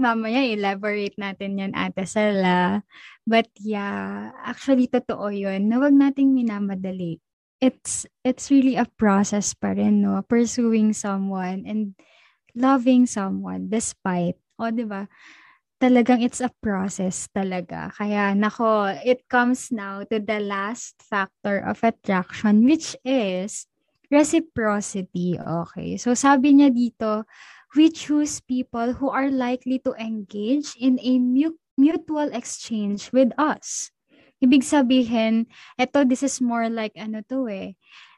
Mamaya elaborate natin yan, Ate Sala. But yeah, actually totoo yun. Na wag nating minamadali. It's, it's really a process pa rin, no? Pursuing someone and loving someone despite, o di ba? Talagang it's a process talaga. Kaya nako, it comes now to the last factor of attraction which is reciprocity. Okay. So sabi niya dito, we choose people who are likely to engage in a mu- mutual exchange with us. Ibig sabihin, eto, this is more like ano to eh.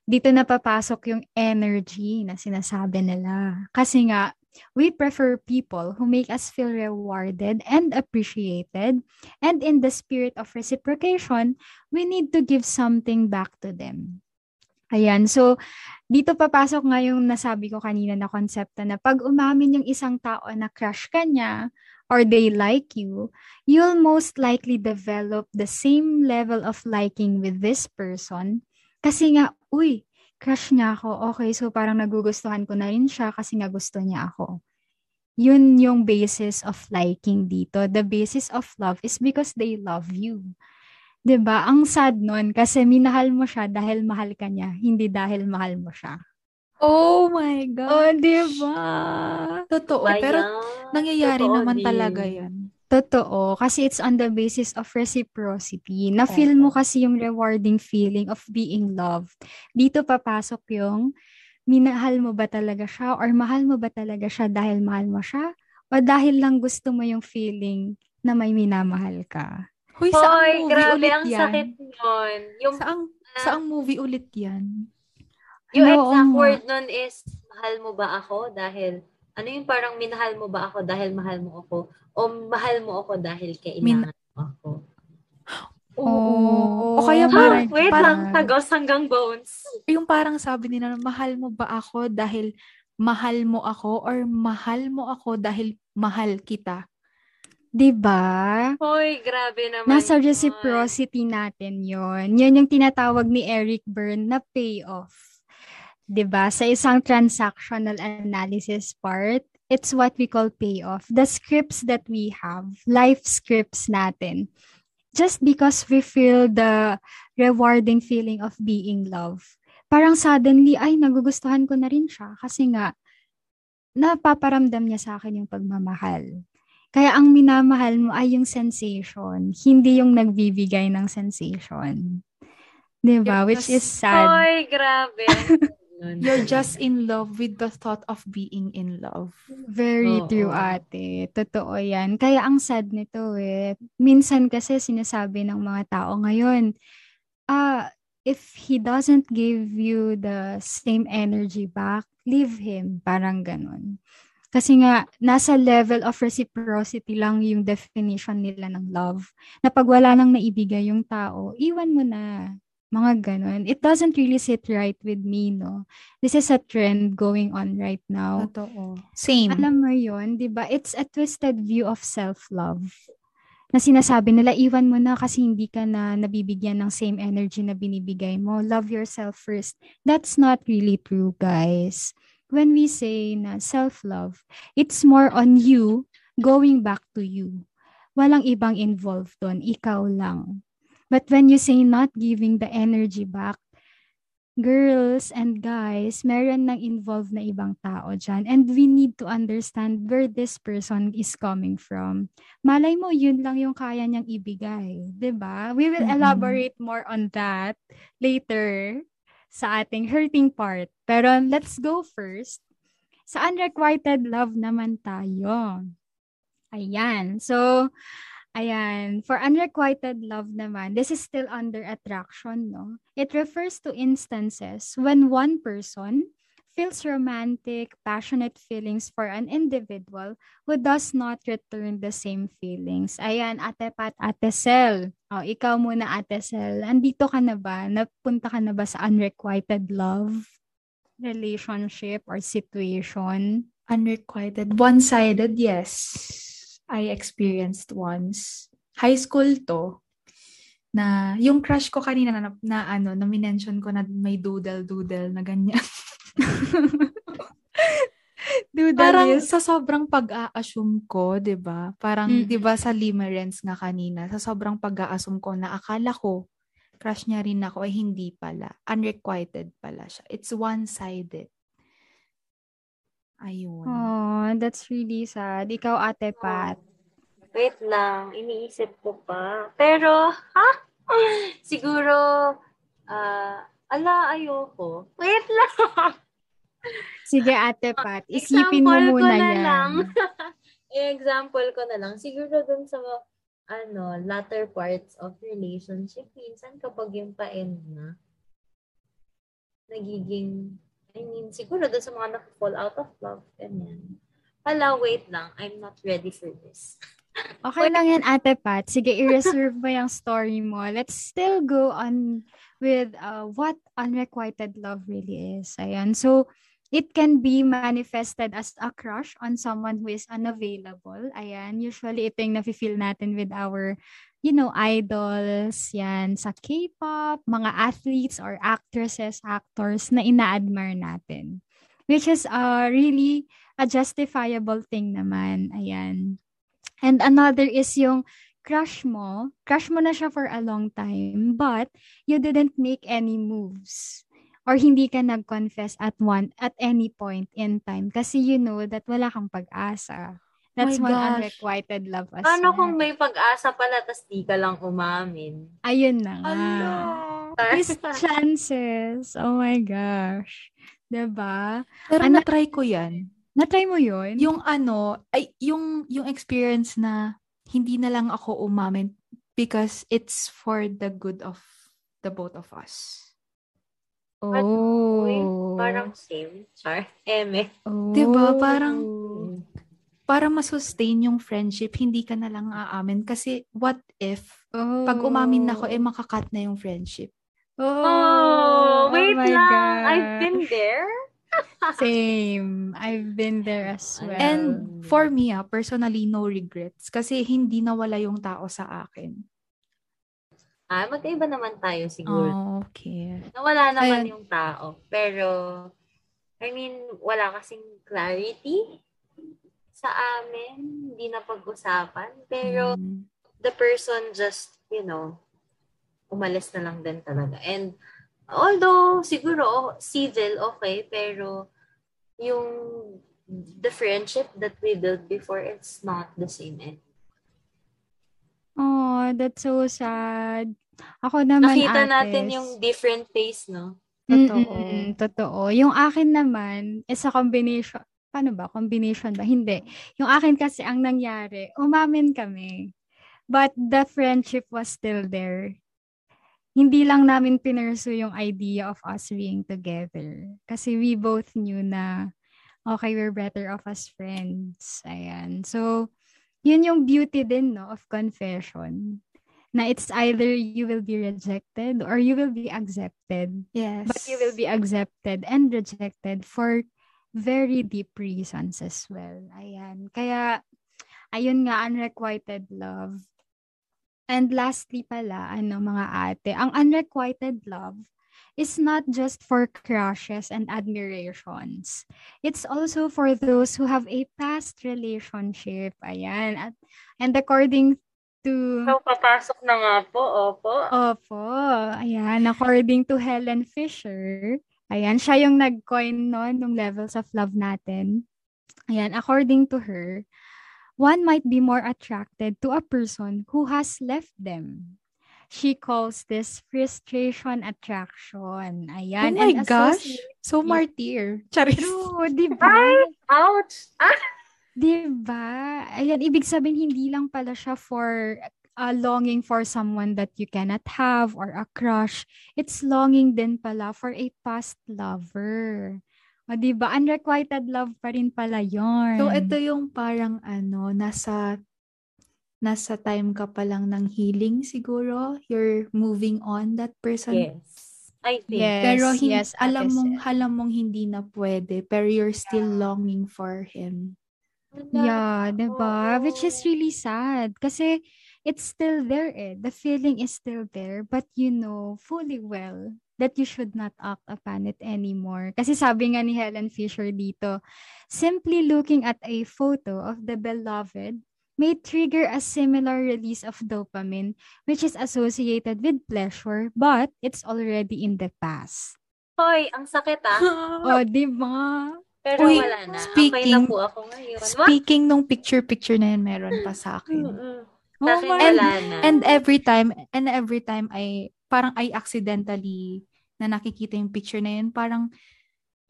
Dito na papasok yung energy na sinasabi nila. Kasi nga, We prefer people who make us feel rewarded and appreciated. And in the spirit of reciprocation, we need to give something back to them. Ayan. So, dito papasok nga yung nasabi ko kanina na konsepto na pag umamin yung isang tao na crush ka niya or they like you, you'll most likely develop the same level of liking with this person. Kasi nga, uy, crush niya ako. Okay, so parang nagugustuhan ko na rin siya kasi nga gusto niya ako. Yun yung basis of liking dito. The basis of love is because they love you. 'Di ba? Ang sad nun kasi minahal mo siya dahil mahal ka niya, hindi dahil mahal mo siya. Oh my God. Oh, 'di ba? Totoo. Pero nangyayari Totoo naman din. talaga yan. Totoo. Kasi it's on the basis of reciprocity. Na-feel mo kasi yung rewarding feeling of being loved. Dito papasok yung minahal mo ba talaga siya or mahal mo ba talaga siya dahil mahal mo siya o dahil lang gusto mo yung feeling na may minamahal ka. Hoy, saang Hoy, movie grabe, ulit ang yan? sakit nun. Yung, Saang, saang movie ulit yan? yung Oo exact nga. word nun is, mahal mo ba ako dahil, ano yung parang minahal mo ba ako dahil mahal mo ako? O mahal mo ako dahil kailangan mo ako? Oo. O kaya parang, Wait parang, lang, tagos hanggang bones. yung parang sabi nila, mahal mo ba ako dahil mahal mo ako or mahal mo ako dahil mahal kita? 'Di ba? Hoy, grabe naman. Nasa yun. reciprocity natin yon. Yan yung tinatawag ni Eric Berne na payoff. 'Di ba? Sa isang transactional analysis part, it's what we call payoff. The scripts that we have, life scripts natin. Just because we feel the rewarding feeling of being loved. Parang suddenly, ay, nagugustuhan ko na rin siya. Kasi nga, napaparamdam niya sa akin yung pagmamahal. Kaya ang minamahal mo ay yung sensation, hindi yung nagbibigay ng sensation. 'Di ba? Which just- is sad. Hoy, grabe. (laughs) You're just in love with the thought of being in love. Very Oo. true, ate. Totoo yan. Kaya ang sad nito eh. Minsan kasi sinasabi ng mga tao ngayon, ah, if he doesn't give you the same energy back, leave him. Parang ganun. Kasi nga, nasa level of reciprocity lang yung definition nila ng love. Na pag wala nang naibigay yung tao, iwan mo na. Mga ganun. It doesn't really sit right with me, no? This is a trend going on right now. Totoo. Same. Alam mo yun, di ba? It's a twisted view of self-love. Na sinasabi nila, iwan mo na kasi hindi ka na nabibigyan ng same energy na binibigay mo. Love yourself first. That's not really true, guys. When we say na self-love, it's more on you going back to you. Walang ibang involved doon. Ikaw lang. But when you say not giving the energy back, girls and guys, meron nang involved na ibang tao dyan. And we need to understand where this person is coming from. Malay mo, yun lang yung kaya niyang ibigay. ba? We will Mhm. elaborate more on that later sa ating hurting part. Pero let's go first. Sa unrequited love naman tayo. Ayan. So, Ayan. For unrequited love naman, this is still under attraction, no? It refers to instances when one person feels romantic, passionate feelings for an individual who does not return the same feelings. Ayan, Ate Pat, Ate Sel. O, ikaw muna, Ate Sel. Andito ka na ba? Napunta ka na ba sa unrequited love? Relationship or situation? Unrequited. One-sided, yes. I experienced once. High school to. Na, yung crush ko kanina na, na ano, na minention ko na may doodle-doodle na ganyan. (laughs) Dude, Parang is- sa sobrang pag-a-assume ko, 'di ba? Parang Mm. 'di ba sa limerence nga kanina, sa sobrang pag-a-assume ko na akala ko crush niya rin ako ay hindi pala. Unrequited pala siya. It's one-sided. Ayun. Oh, that's really sad. Ikaw, Ate Pat. Wait lang, iniisip ko pa. Pero, ha? (laughs) Siguro, ah, ala, ayoko. Wait lang. (laughs) Sige, Ate Pat. Isipin mo Example ko muna na yan. lang. (laughs) Example ko na lang. Siguro dun sa ano, latter parts of relationship, minsan kapag yung pa-end na, nagiging, I mean, siguro dun sa mga na-fall out of love, ganyan. hala, wait lang, I'm not ready for this. (laughs) Okay lang yan, Ate Pat. Sige, i-reserve mo yung story mo. Let's still go on with uh, what unrequited love really is. Ayan. So, it can be manifested as a crush on someone who is unavailable. Ayan. Usually, ito yung nafe-feel natin with our, you know, idols. Yan. Sa K-pop, mga athletes or actresses, actors na ina-admire natin. Which is uh, really a justifiable thing naman. Ayan. And another is yung crush mo, crush mo na siya for a long time, but you didn't make any moves or hindi ka nag-confess at one at any point in time kasi you know that wala kang pag-asa. That's My one gosh. unrequited love as Paano well. kung may pag-asa pala tas di ka lang umamin? Ayun na nga. Missed (laughs) chances. Oh my gosh. 'Di ba? Pero Ano- na-try ko yan. Na-try mo 'yun? Yung ano, ay, yung, yung experience na hindi na lang ako umamin because it's for the good of the both of us. Oh. Uy, parang same. Char. Eme. oh. Diba? Parang- Para masustain yung friendship, hindi ka na lang aamin. Kasi what if, oh. pag umamin ako, eh makakat na yung friendship. Oh, wait my lang. gosh. I've been there. (laughs) Same. I've been there as well. And for me, ah, personally, no regrets. Kasi hindi nawala yung tao sa akin. Ah, magkaiba naman tayo siguro. Oh, okay. Nawala naman Ayan. yung tao. Pero, I mean, wala kasing clarity sa amin. Hindi na pag-usapan. Pero, Mm. the person just, you know, umalis na lang din talaga. And, although, siguro, civil, okay, pero, yung, the friendship that we built before, it's not the same. And, Oh, that's so sad. Ako naman, nakita Ates. natin yung different face, no? Totoo. Mm-mm, totoo. Yung akin naman, is a combination. Paano ba? Combination ba? Hindi. Yung akin kasi ang nangyari, umamin kami. But the friendship was still there. Hindi lang namin pinursu yung idea of us being together. Kasi we both knew na, okay, we're better off as friends. Ayan. So, yun yung beauty din, no, of confession. Na it's either you will be rejected or you will be accepted. Yes. But you will be accepted and rejected for very deep reasons as well. Ayan. Kaya, ayun nga, unrequited love. And lastly pala, ano mga ate, ang unrequited love is not just for crushes and admirations. It's also for those who have a past relationship. Ayan. At, and according to... So, papasok na nga po, opo. Opo. Ayan, according to Helen Fisher, ayan, siya yung nag-coin nun ng levels of love natin. Ayan, according to her, one might be more attracted to a person who has left them. She calls this frustration attraction. oh Ayan. my and gosh. So martyr. Charis. True, di ba? Ouch! Ah! Di ba? Ayan, ibig sabihin, hindi lang pala siya for uh, longing for someone that you cannot have or a crush. It's longing din pala for a past lover. O, di ba? Unrequited love pa rin pala yon. So, ito yung parang ano, nasa nasa time ka pa lang ng healing siguro. You're moving on that person. Yes. I think. Yes, Pero hin- yes, alam mong Sel. alam mong hindi na pwede, pero you're still longing for him. Yeah, di ba? Which is really sad. Kasi it's still there eh. The feeling is still there. But you know fully well that you should not act upon it anymore. Kasi sabi nga ni Helen Fisher dito, simply looking at a photo of the beloved may trigger a similar release of dopamine which is associated with pleasure but it's already in the past. Hoy, ang sakit ah. (laughs) Oh, di ba? Pero Uy, wala na. okay na speaking- po ako ngayon. What? Speaking nung picture-picture na yun, meron pa sa akin. Oh Sa akin na. And every time, and every time I, parang I accidentally na nakikita yung picture na yun, parang,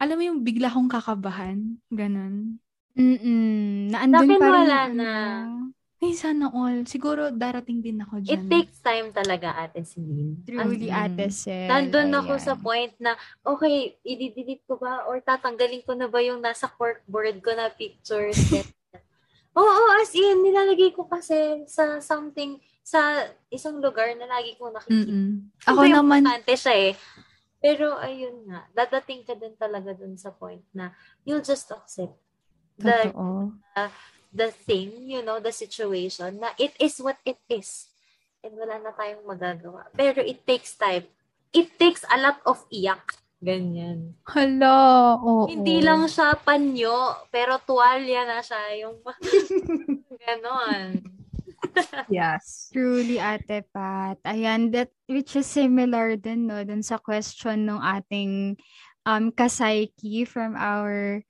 alam mo yung bigla kong kakabahan, ganun. Mm-mm. Na andun Sa akin pa rin wala yung na. ano. Ay, sana all. Siguro darating din ako dyan. It takes time talaga, Ate Celine. Truly, Mm. Ate Sel. Nandun ako Ayan. sa point na, okay, i-delete ko ba or tatanggalin ko na ba yung nasa corkboard ko na pictures? (laughs) Oo, as in, nilalagay ko kasi sa something, sa isang lugar na lagi ko nakikita. Mm-mm. Ako Ako naman, Importante siya eh. Pero ayun nga, dadating ka din talaga dun sa point na you'll just accept the, Totoo. the thing, you know, the situation, na it is what it is. And wala na tayong magagawa. Pero it takes time. It takes a lot of iyak. Ganyan. Hala, oo. Hindi lang siya panyo, pero tuwalya na siya. Yung (laughs) ganon. yes. Truly, Ate Pat. Ayan, that, which is similar din, no, dun sa question ng ating um, kasaiki from our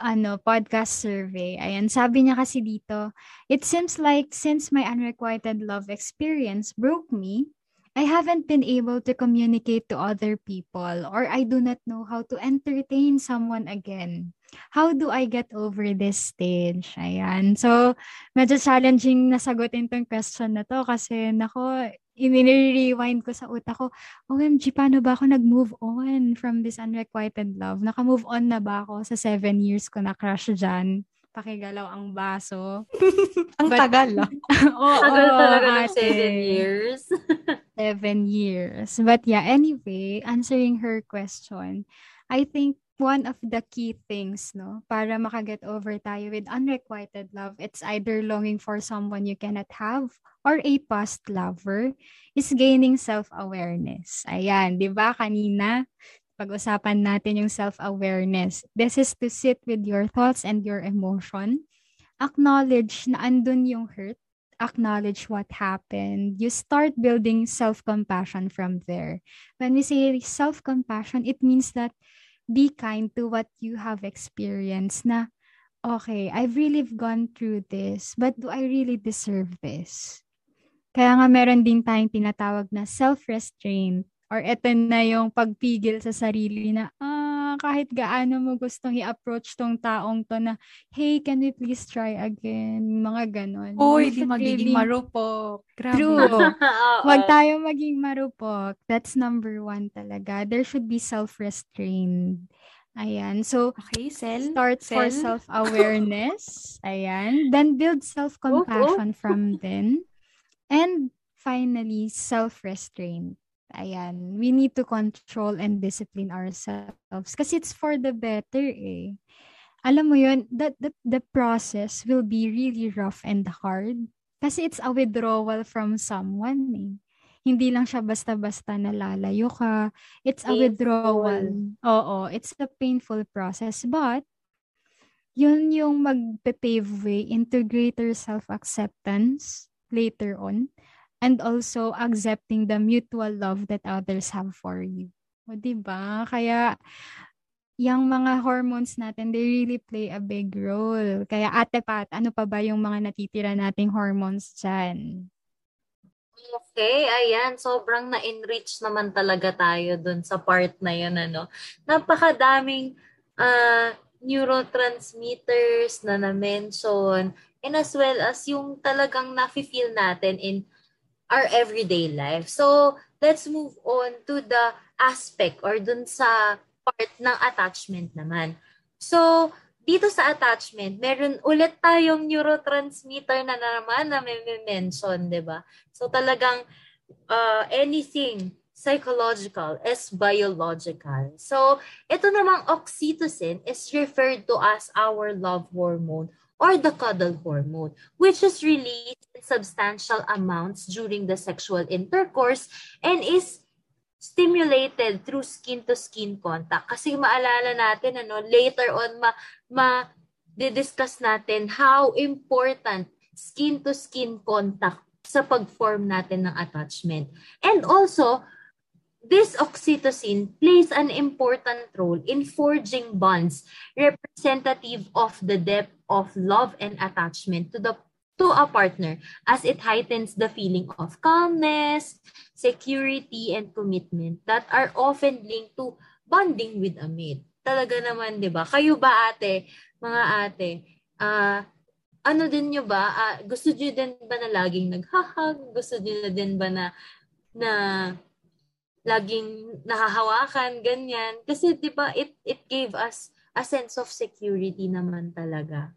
ano, podcast survey. Ayan, sabi niya kasi dito, it seems like since my unrequited love experience broke me, I haven't been able to communicate to other people or I do not know how to entertain someone again. How do I get over this stage? Ayan. So, medyo challenging na sagutin tong question na to kasi nako, i-rewind ko sa utak ko, OMG, paano ba ako nag-move on from this unrequited love? Naka-move on na ba ako sa seven years ko na crush dyan? Pakigalaw ang baso. (laughs) Ang But- tagal ah. (laughs) Oo, Tagal talaga ng seven years. (laughs) Seven years. But yeah, anyway, answering her question, I think one of the key things, no, para makaget over tayo with unrequited love, it's either longing for someone you cannot have or a past lover, is gaining self-awareness. Ayan, di ba kanina, pag-usapan natin yung self-awareness. This is to sit with your thoughts and your emotion. Acknowledge na andun yung hurt acknowledge what happened, you start building self-compassion from there. When we say self-compassion, it means that be kind to what you have experienced na, okay, I've really gone through this, but do I really deserve this? Kaya nga meron din tayong tinatawag na self-restraint or eto na yung pagpigil sa sarili na, ah, kahit gaano mo gustong i-approach tong taong to na, hey, can we please try again? Mga ganon. Uy, di magiging really- marupok. Grabe. True. (laughs) Huwag tayo maging marupok. That's number one talaga. There should be self-restraint. Ayan. So, Okay, Sel. start for Sel. self-awareness. (laughs) Ayan. Then build self-compassion from then. And finally, self-restraint. Ayan. We need to control and discipline ourselves. Kasi it's for the better eh. Alam mo yun, that the, the process will be really rough and hard. Kasi it's a withdrawal from someone eh. Hindi lang siya basta-basta nalalayo ka. It's a Painful. withdrawal. Oo, it's a painful process. But, yun yung magpe-pave way into greater self-acceptance later on and also accepting the mutual love that others have for you. O, diba? Kaya, yung mga hormones natin, they really play a big role. Kaya ate Pat, ano pa ba yung mga natitira nating hormones dyan? Okay, ayan. Sobrang na-enrich naman talaga tayo dun sa part na yun, ano. Napakadaming ah, neurotransmitters na na-mention and as well as yung talagang nafe-feel natin in our everyday life. So, let's move on to the aspect or dun sa part ng attachment naman. So, dito sa attachment, meron ulit tayong neurotransmitter na naman na may mention, di ba? So, talagang uh, anything psychological is biological. So, ito namang oxytocin is referred to as our love hormone or the cuddle hormone, which is released in substantial amounts during the sexual intercourse and is stimulated through skin-to-skin contact. Kasi maalala natin, ano, later on, ma, ma discuss natin how important skin-to-skin contact sa pag-form natin ng attachment. And also, this oxytocin plays an important role in forging bonds representative of the depth of love and attachment to the to a partner as it heightens the feeling of calmness, security, and commitment that are often linked to bonding with a mate. Talaga naman, di ba? Kayo ba ate, mga ate, ah ano din nyo ba, uh, gusto nyo din ba na laging naghahag? Gusto nyo din ba na, na laging nahahawakan, ganyan? Kasi, di ba, it, it gave us a sense of security naman talaga.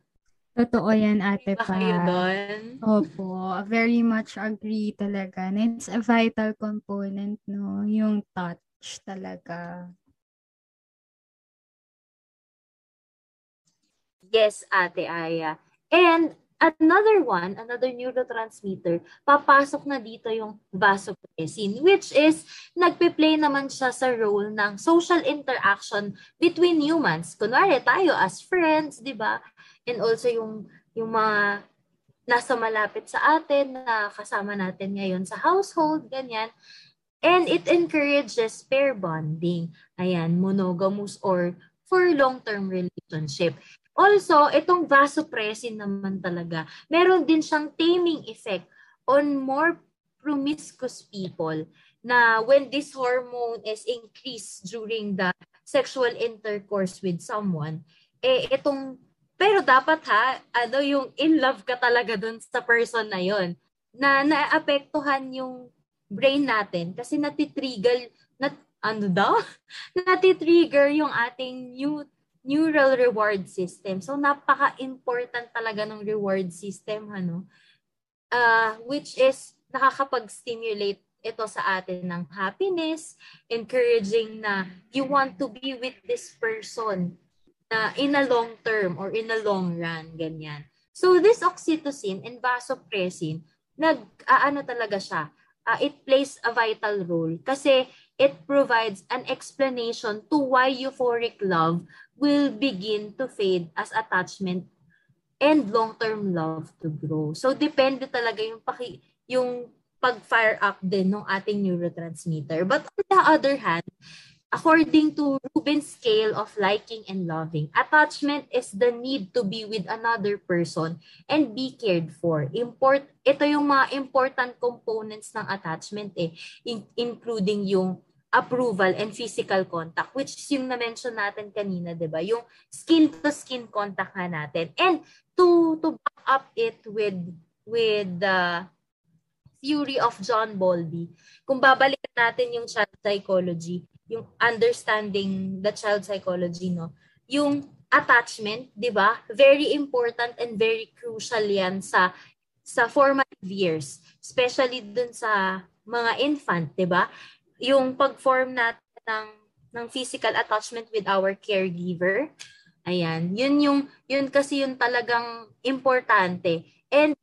Totoo yan, ate pa. kayo doon? Opo, very much agree talaga. And it's a vital component, no? Yung touch talaga. Yes, ate Aya. And another one, another neurotransmitter, papasok na dito yung vasopressin, which is nagpe-play naman siya sa role ng social interaction between humans. Kunwari tayo as friends, di ba? And also yung, yung mga nasa malapit sa atin na kasama natin ngayon sa household, ganyan. And it encourages pair bonding. Ayan, monogamous or for long-term relationship. Also, itong vasopressin naman talaga, meron din siyang taming effect on more promiscuous people na when this hormone is increased during the sexual intercourse with someone, eh itong, pero dapat ha, ano yung in love ka talaga dun sa person na yon na naapektuhan yung brain natin kasi natitrigger, nat, ano daw? (laughs) natitrigger yung ating new neural reward system. So, napaka-important talaga ng reward system, ano? Uh, which is nakakapag-stimulate ito sa atin ng happiness, encouraging na you want to be with this person na in a long term or in a long run, ganyan. So, this oxytocin and vasopressin, nag, uh, ano talaga siya, uh, it plays a vital role kasi it provides an explanation to why euphoric love will begin to fade as attachment and long-term love to grow. So depende talaga yung paki yung pag-fire up din ng ating neurotransmitter. But on the other hand, according to Rubin's scale of liking and loving, attachment is the need to be with another person and be cared for. Import ito yung mga important components ng attachment eh, in, including yung approval and physical contact which is yung na-mention natin kanina, 'di ba? Yung skin to skin contact nga natin. And to to back up it with with the theory of John Bowlby. Kung babalikan natin yung child psychology, yung understanding the child psychology, no? Yung attachment, 'di ba? Very important and very crucial 'yan sa sa formative years, especially dun sa mga infant, 'di ba? Yung pag-form natin ng, ng physical attachment with our caregiver. Ayan, yun yung yun kasi yung talagang importante. And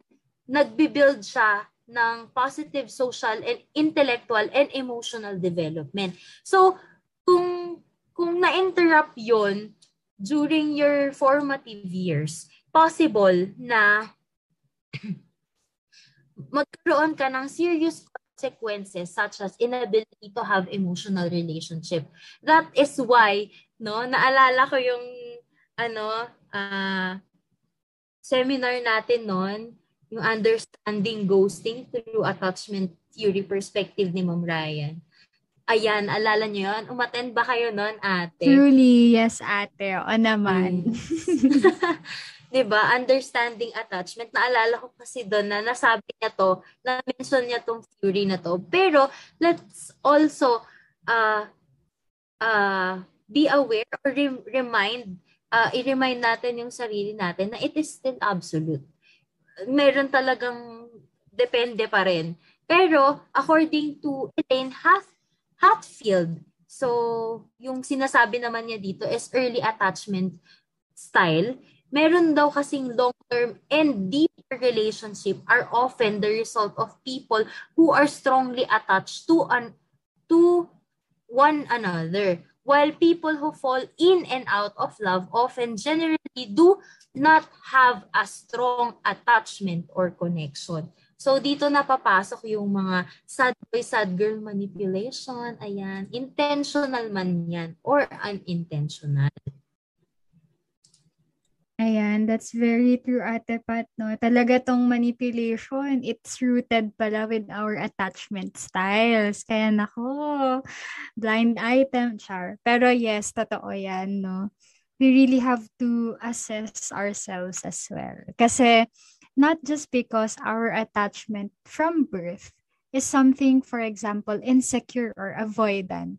nagbi-build siya ng positive social and intellectual and emotional development. So, kung kung na-interrupt 'yon during your formative years, possible na (clears throat) magkaroon ka ng serious consequences such as inability to have emotional relationship. That is why, no, naalala ko yung ano, uh, seminar natin noon, yung understanding ghosting through attachment theory perspective ni Ma'am Ryan. Ayan, alala niyo yun? Umattend ba kayo noon, ate? Truly, yes, ate. O naman. Mm. (laughs) 'di ba, understanding attachment. Naalala ko kasi doon na nasabi niya to, na mention niya tong theory na to. Pero let's also uh uh be aware or re- remind uh, i-remind natin yung sarili natin na it is still absolute. Meron talagang depende pa rin. Pero according to Elaine Hath Hatfield, so yung sinasabi naman niya dito is early attachment style meron daw kasing long-term and deeper relationship are often the result of people who are strongly attached to an to one another while people who fall in and out of love often generally do not have a strong attachment or connection. So dito napapasok yung mga sad boy, sad girl manipulation, ayan, intentional man yan or unintentional. Ayan, that's very true, Ate Pat, no? Talaga tong manipulation, it's rooted pala with our attachment styles. Kaya nako, blind item, char. Pero yes, totoo yan, no? we really have to assess ourselves as well. Kasi not just because our attachment from birth is something, for example, insecure or avoidant,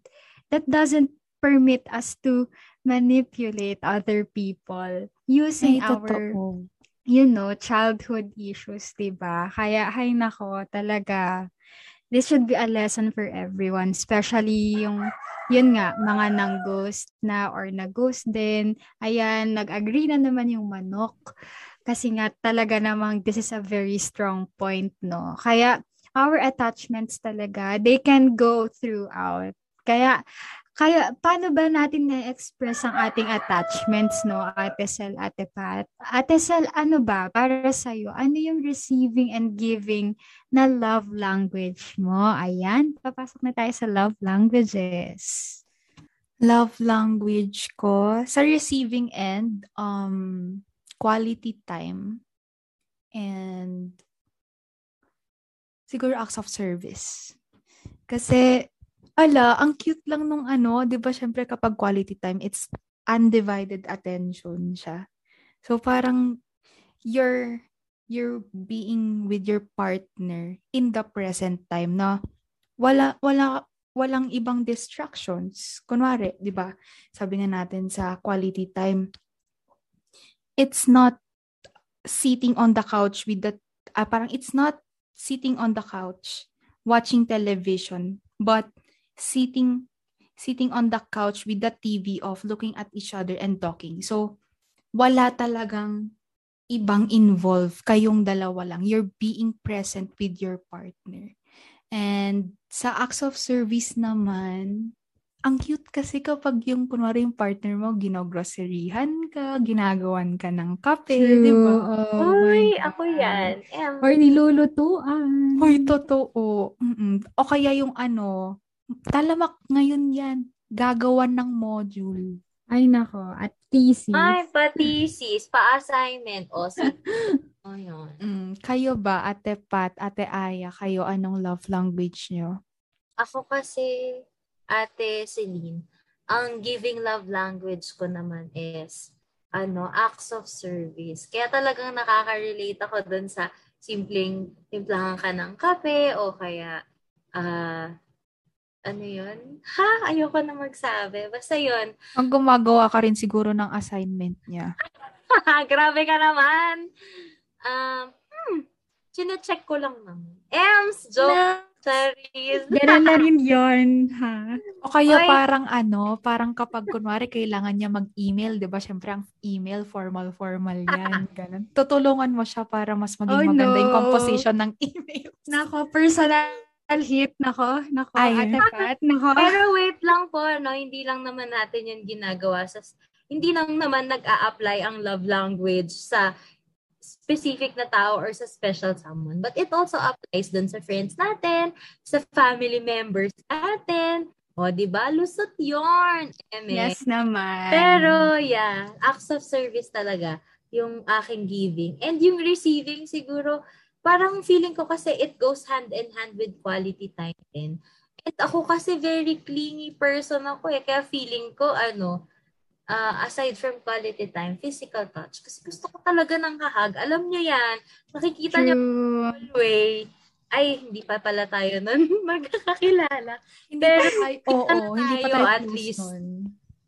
that doesn't permit us to manipulate other people using Ay, our, totoo. you know, childhood issues, diba? Kaya, hay nako, talaga, this should be a lesson for everyone, especially yung yun nga, mga nang-ghost na or nag-ghost din. Ayan, nag-agree na naman yung manok. Kasi nga talaga namang this is a very strong point, no? Kaya our attachments talaga, they can go throughout. Kaya kaya, paano ba natin na-express ang ating attachments, no, Ate Sel, Ate Pat? Ate Sel, ano ba, para sa'yo, ano yung receiving and giving na love language mo? Ayan, papasok na tayo sa love languages. Love language ko, sa receiving end, um, quality time, and siguro acts of service. Kasi, ala, ang cute lang nung ano, di ba syempre kapag quality time, it's undivided attention siya. So parang you're you're being with your partner in the present time na wala wala walang ibang distractions. Kunwari, 'di ba? Sabi nga natin sa quality time, it's not sitting on the couch with the uh, parang it's not sitting on the couch watching television, but sitting sitting on the couch with the TV off, looking at each other and talking. So, wala talagang ibang involved. Kayong dalawa lang. You're being present with your partner. And sa acts of service naman, ang cute kasi kapag yung, kunwari yung partner mo, ginogroserihan ka, ginagawan ka ng kape, di ba? Oh my ako yan. Em, Or nilulutuan. Hoy, totoo. Mm-mm. O kaya yung ano, talamak ngayon yan, gagawan ng module. Ay nako, at thesis. Ay, pa-thesis, pa-assignment. O, sige. (laughs) O, yun. Mm, kayo ba, Ate Pat, Ate Aya, kayo anong love language nyo? Ako kasi, ate Celine, ang giving love language ko naman is, ano, acts of service. Kaya talagang nakaka-relate ako dun sa simpleng timplahan ka ng kape o kaya, ah, ano yun? Ha? Ayoko na magsabi. Basta yun. Ang gumagawa ka rin siguro ng assignment niya. (laughs) Grabe ka naman. Um, hmm, chinecheck ko lang naman. Ems, joke. Charis. Ganun na (laughs) rin yun, ha? O kaya Oy. parang ano, parang kapag kunwari kailangan niya mag-email, 'di ba? Syempre ang email formal formal 'yan, (laughs) ganun. Tutulungan mo siya para mas maging Oh, maganda yung no. composition ng email. Nako, personal hit. Nako, nako, Ay. Ate Pat. Nako. (laughs) Pero wait lang po, no? Hindi lang naman natin yan ginagawa sa... Hindi lang naman nag-a-apply ang love language sa specific na tao or sa special someone. But it also applies dun sa friends natin, sa family members natin. O, di ba? Lusot yun. Eme. Yes naman. Pero, yeah, acts of service talaga yung aking giving. And yung receiving siguro, parang feeling ko kasi it goes hand in hand with quality time din. At ako kasi very clingy person ako eh. Kaya feeling ko, ano, ah, aside from quality time, physical touch. Kasi gusto ko talaga ng hahag. Alam nyo yan. Nakikita nyo True. way. Ay, hindi pa pala tayo nun (laughs) magkakakilala. Hindi Pero, pa tayo, oo, kita na hindi pa tayo, at least. nun.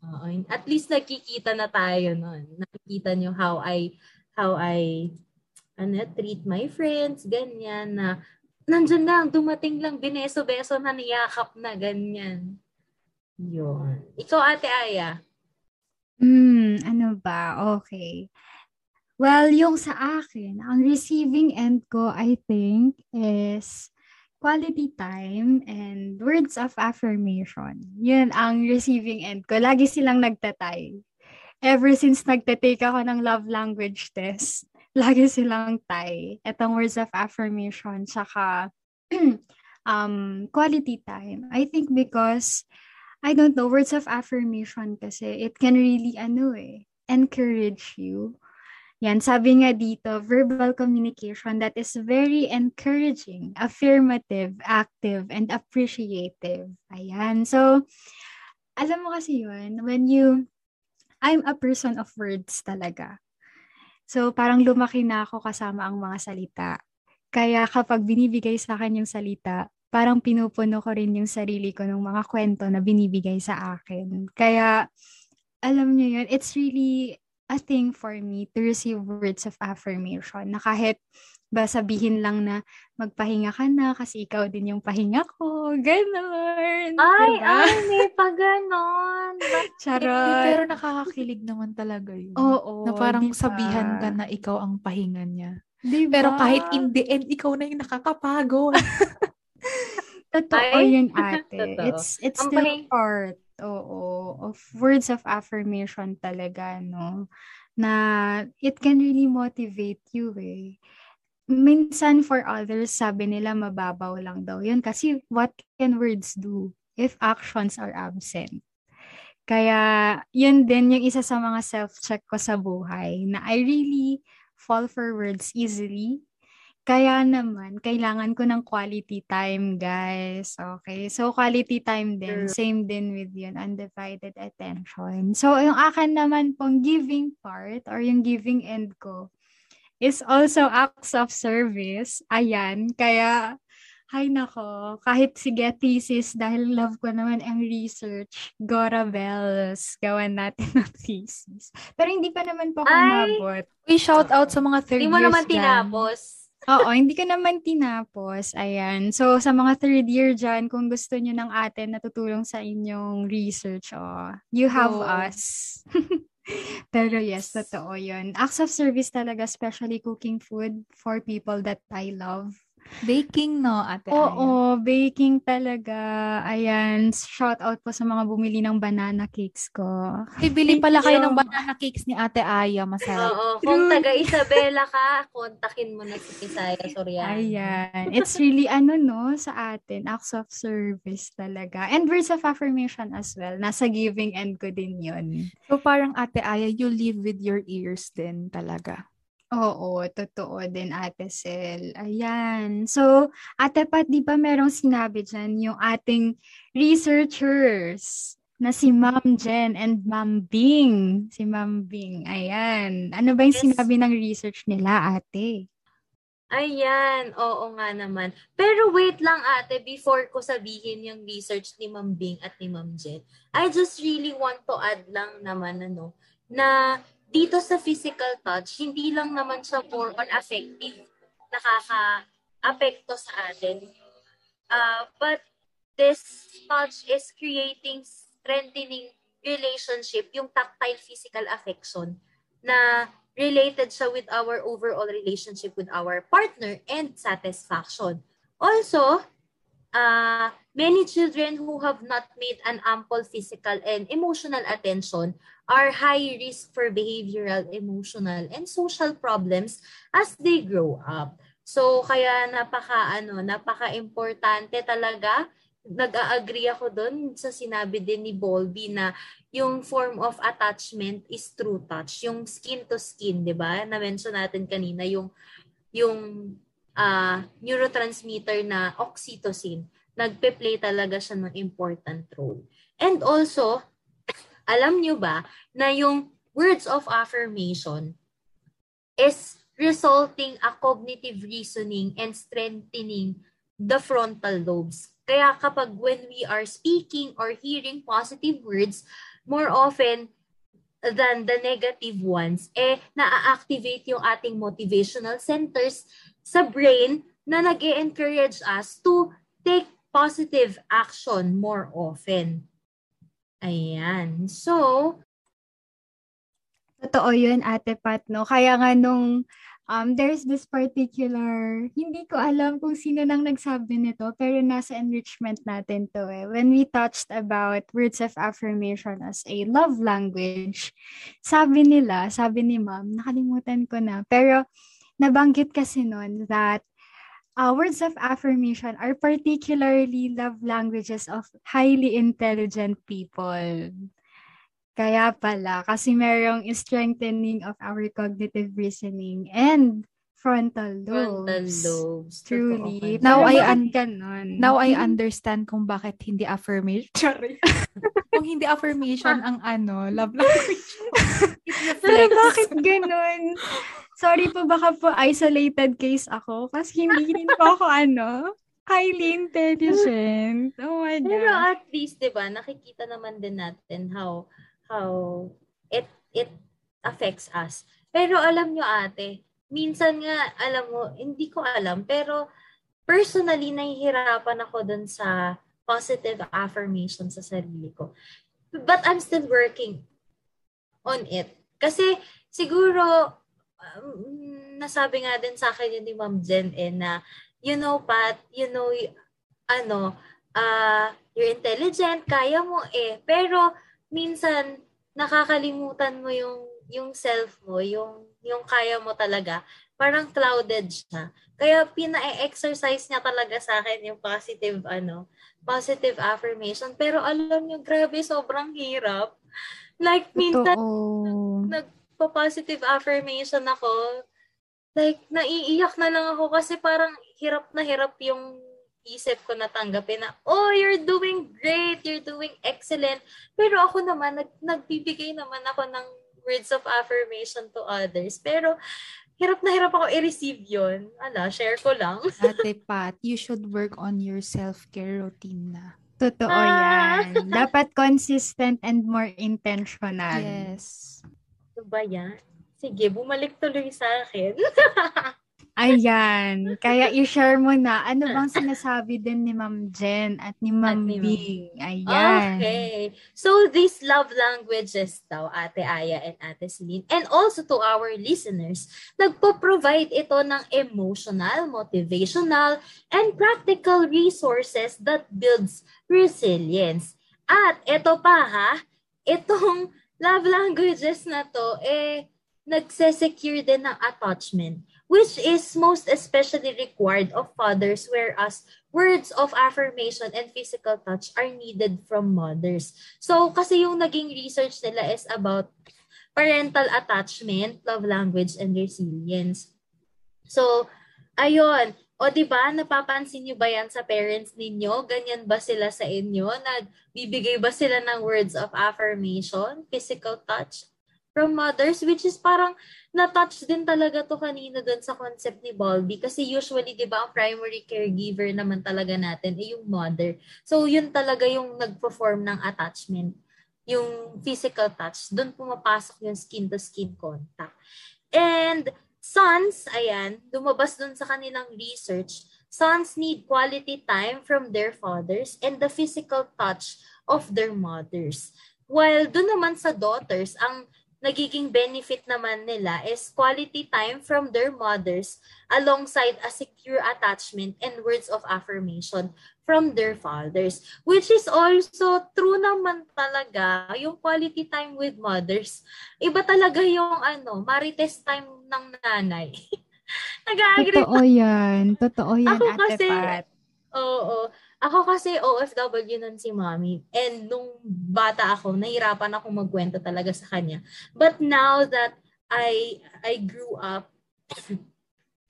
Oo, at least nakikita na tayo nun. Nakikita nyo how I, how I, ano, treat my friends, ganyan na, nandyan lang, dumating lang, bineso-beso na, niyakap na, ganyan. Yun. Ikaw, Ate Aya. Hmm, ano ba? Okay. Well, yung sa akin, ang receiving end ko, I think, is quality time and words of affirmation. Yun ang receiving end ko. Lagi silang nagtatay. Ever since nagtatake ako ng love language test, (laughs) lagi silang tie. Itong words of affirmation, saka (clears throat) um, quality time. I think because I don't know, words of affirmation kasi it can really, ano eh, encourage you. Yan, sabi nga dito, verbal communication that is very encouraging, affirmative, active, and appreciative. Ayan. So, alam mo kasi yun, when you I'm a person of words talaga. So, parang lumaki na ako kasama ang mga salita. Kaya kapag binibigay sa akin yung salita, parang pinupuno ko rin yung sarili ko ng mga kwento na binibigay sa akin. Kaya, alam niyo yun, it's really a thing for me to receive words of affirmation na kahit ba sabihin lang na magpahinga ka na kasi ikaw din yung pahinga ko. Ganon. Ay, diba? ay, may pa ganon. (laughs) Charot. Pero nakakakilig naman talaga yun. Oo. na parang diba? sabihan ka na ikaw ang pahinga niya. Diba? Pero kahit in the end, ikaw na yung nakakapagod. (laughs) Totoo Ay, yun, ate. (laughs) totoo. It's, it's still bahing- part, oo, of words of affirmation talaga, no? Na it can really motivate you, eh. Minsan for others, sabi nila mababaw lang daw yun. Kasi what can words do if actions are absent? Kaya, yun din yung isa sa mga self-check ko sa buhay na I really fall for words easily kaya naman, kailangan ko ng quality time, guys. Okay. So, quality time din. True. Same din with yun, undivided attention. So, yung akin naman pong giving part or yung giving end ko is also acts of service. Ayan. Kaya, hay nako, kahit sige thesis, dahil love ko naman ang research, Gora Bells, gawan natin ng thesis. Pero hindi pa naman po ako Ay! We shout out sa mga third Hindi mo years naman tinapos. Oo, hindi ko naman tinapos. Ayan. So, sa mga third year dyan, kung gusto nyo ng atin na tutulong sa inyong research, oh, you have Go. us. (laughs) Pero yes, totoo yun. Acts of service talaga, especially cooking food for people that I love. Baking, no, ate Aya? Oo, baking talaga. Ayan, shout out po sa mga bumili ng banana cakes ko. Bibili pala kayo ng banana cakes ni ate Aya. Masarap. Oo. Kung taga Isabela ka, kontakin mo na si Pisaya Soriano. Ayan. It's really ano no sa atin, acts of service talaga. And words of affirmation as well. Nasa giving end ko din yun. So parang ate Aya, you live with your ears din talaga. Oo, totoo din Ate Sel. Ayan. So, Ate Pat, di ba merong sinabi dyan yung ating researchers na si Ma'am Jen and Ma'am Bing. Si Ma'am Bing. Ayan. Ano ba yung Yes. sinabi ng research nila, ate? Ayan, oo nga naman. Pero wait lang ate, before ko sabihin yung research ni Ma'am Bing at ni Ma'am Jen, I just really want to add lang naman ano, na dito sa physical touch, hindi lang naman siya more on affective, nakaka-apekto sa atin. Uh, but this touch is creating, strengthening relationship, yung tactile physical affection na related siya with our overall relationship with our partner and satisfaction. Also, uh, many children who have not made an ample physical and emotional attention are high risk for behavioral, emotional, and social problems as they grow up. So, kaya napaka, ano, napaka-importante talaga. Nag-agree ako doon sa sinabi din ni Bolby na yung form of attachment is true touch. Yung skin to skin, di ba? Na-mention natin kanina, yung, yung ah, neurotransmitter na oxytocin. Nagpe-play talaga siya ng important role. And also, alam nyo ba na yung words of affirmation is resulting a cognitive reasoning and strengthening the frontal lobes. Kaya kapag when we are speaking or hearing positive words, more often than the negative ones, eh, na-activate yung ating motivational centers sa brain na nag encourage us to take positive action more often. Ayan. So, Totoo yun, Ate Pat, no? Kaya nga nung um, there's this particular, hindi ko alam kung sino nang nagsabi nito, pero nasa enrichment natin to eh. When we touched about words of affirmation as a love language, sabi nila, sabi ni ma'am, nakalimutan ko na, pero nabanggit kasi nun that uh, words of affirmation are particularly love languages of highly intelligent people. Kaya pala, kasi merong strengthening of our cognitive reasoning and frontal lobes. frontal lobes. Truly. Totoo Now Pero I un- ganon? Now I understand kung bakit hindi affirmation. (laughs) Sorry. (laughs) kung hindi affirmation ang ano, love language (laughs) Pero bakit ganun? Sorry po, baka po isolated case ako. Kasi hindi rin po ako ano, highly intelligent. Oh my Pero God. at least, 'di ba, nakikita naman din natin how how it it affects us. Pero alam nyo ate, minsan nga alam mo, hindi ko alam, pero personally nahihirapan ako dun sa positive affirmation sa sarili ko. But I'm still working on it. Kasi siguro um, nasabi nga din sa akin yun ni Ma'am Jen eh, na you know Pat, you know y- ano, ah you're intelligent, kaya mo eh. Pero minsan nakakalimutan mo yung yung self mo, yung yung kaya mo talaga. Parang clouded siya. Kaya pina-exercise niya talaga sa akin yung positive ano, positive affirmation. Pero alam niyo, grabe, sobrang hirap. Like, minsan, Totoo. nagpa-positive affirmation ako, like, naiiyak na lang ako kasi parang hirap na hirap yung isip ko na tanggapin na, oh, you're doing great, you're doing excellent. Pero ako naman, nag, nagbibigay naman ako ng words of affirmation to others. Pero, hirap na hirap ako i-receive yun. Ala, share ko lang. (laughs) Ate Pat, you should work on your self-care routine na. Totoo Ah. yan. Dapat consistent and more intentional. Yes. Ano ba yan? Sige, bumalik tuloy sa akin. (laughs) Ayan. Kaya (laughs) i-share mo na ano bang sinasabi din ni Ma'am Jen at ni Ma'am ni Ma'am. Bing. Ayan. Okay. So, these love languages daw, Ate Aya and Ate Celine, and also to our listeners, nagpo-provide ito ng emotional, motivational, and practical resources that builds resilience. At ito pa ha, itong love languages na to, eh, nagse-secure din ng attachment which is most especially required of fathers whereas words of affirmation and physical touch are needed from mothers. So, kasi yung naging research nila is about parental attachment, love language, and resilience. So, ayun. O, di ba, napapansin niyo ba yan sa parents ninyo? Ganyan ba sila sa inyo? Nagbibigay ba sila ng words of affirmation, physical touch from mothers? Which is parang na-touch din talaga to kanina doon sa concept ni Balby kasi usually 'di ba ang primary caregiver naman talaga natin ay yung mother. So yun talaga yung nagpo-form ng attachment, yung physical touch. Doon pumapasok yung skin to skin contact. And sons, ayan, lumabas doon sa kanilang research, sons need quality time from their fathers and the physical touch of their mothers. While doon naman sa daughters, ang nagiging benefit naman nila is quality time from their mothers alongside a secure attachment and words of affirmation from their fathers. Which is also true naman talaga yung quality time with mothers. Iba talaga yung ano, marites time ng nanay. (laughs) Nag-agree Totoo yan. Totoo yan, Ako Ate kasi- Pat. Oo. Ako kasi OFW nun si mommy. And nung bata ako, nahirapan ako magkwento talaga sa kanya. But now that I I grew up, (clears throat)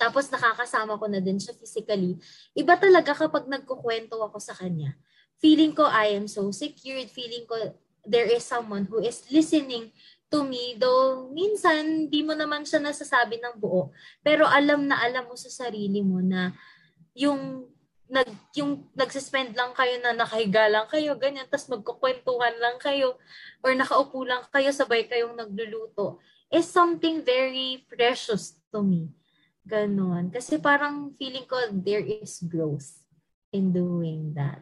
tapos nakakasama ko na din siya physically, iba talaga kapag nagkukwento ako sa kanya. Feeling ko I am so secured. Feeling ko there is someone who is listening to me. Though minsan, di mo naman siya nasasabi ng buo. Pero alam na alam mo sa sarili mo na yung nag yung nagsispend lang kayo na nakahiga lang kayo, ganyan, tapos magkukwentuhan lang kayo or nakaupo lang kayo, sabay kayong nagluluto, is something very precious to me. Ganon. Kasi parang feeling ko there is growth in doing that.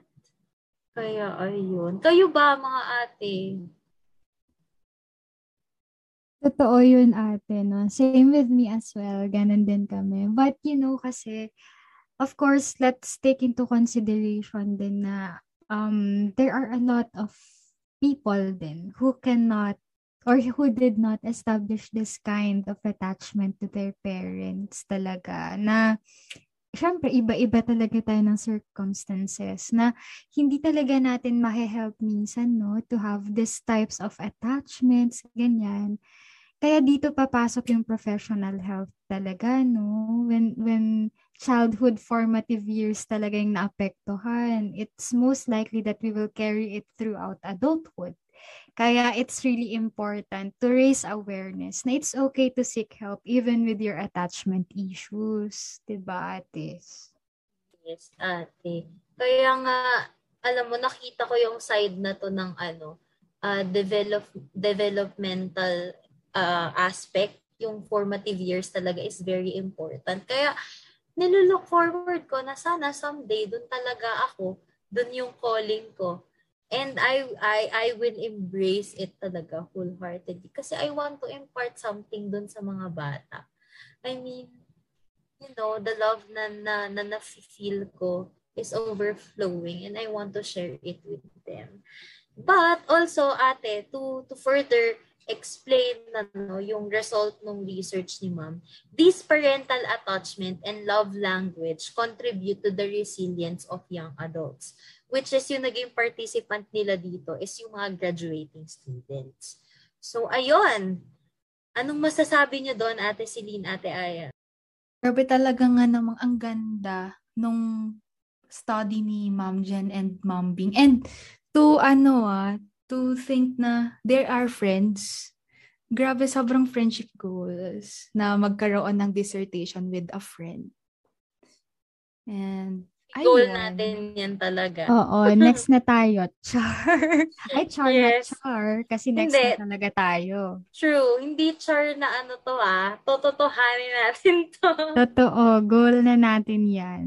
Kaya ayun. Kayo ba mga ate? Totoo yun, ate, no? Same with me as well. Ganun din kami. But, you know, kasi, of course, let's take into consideration din na um, there are a lot of people din who cannot or who did not establish this kind of attachment to their parents talaga na syempre iba-iba talaga tayo ng circumstances na hindi talaga natin mahe-help minsan no to have these types of attachments ganyan. Kaya dito papasok yung professional help talaga no when when childhood formative years talaga yung naapektuhan, it's most likely that we will carry it throughout adulthood. Kaya it's really important to raise awareness na it's okay to seek help even with your attachment issues. Diba, Atis? Yes, ate. Kaya nga, alam mo, nakita ko yung side na to ng ano, uh, develop, developmental uh, aspect. Yung formative years talaga is very important. Kaya, nilulook forward ko na sana someday doon talaga ako, doon yung calling ko. And I I I will embrace it talaga wholeheartedly kasi I want to impart something doon sa mga bata. I mean, you know, the love na na na, na feel ko is overflowing and I want to share it with them. But also, ate, to to further explain na no, yung result ng research ni ma'am, this parental attachment and love language contribute to the resilience of young adults. Which is yung naging participant nila dito is yung mga graduating students. So, ayun. Anong masasabi niyo doon, Ate Celine, Ate Aya? Grabe talaga nga namang ang ganda nung study ni Ma'am Jen and Ma'am Bing. And to ano ah, to think na there are friends. Grabe, sobrang friendship goals na magkaroon ng dissertation with a friend. And, Goal ayun. natin yan talaga. Oo, (laughs) next na tayo. Char. (laughs) Ay, char Yes. na char. Kasi next Hindi. na talaga tayo. True. Hindi char na ano to ah. Tototohanin natin to. Totoo, goal na natin yan.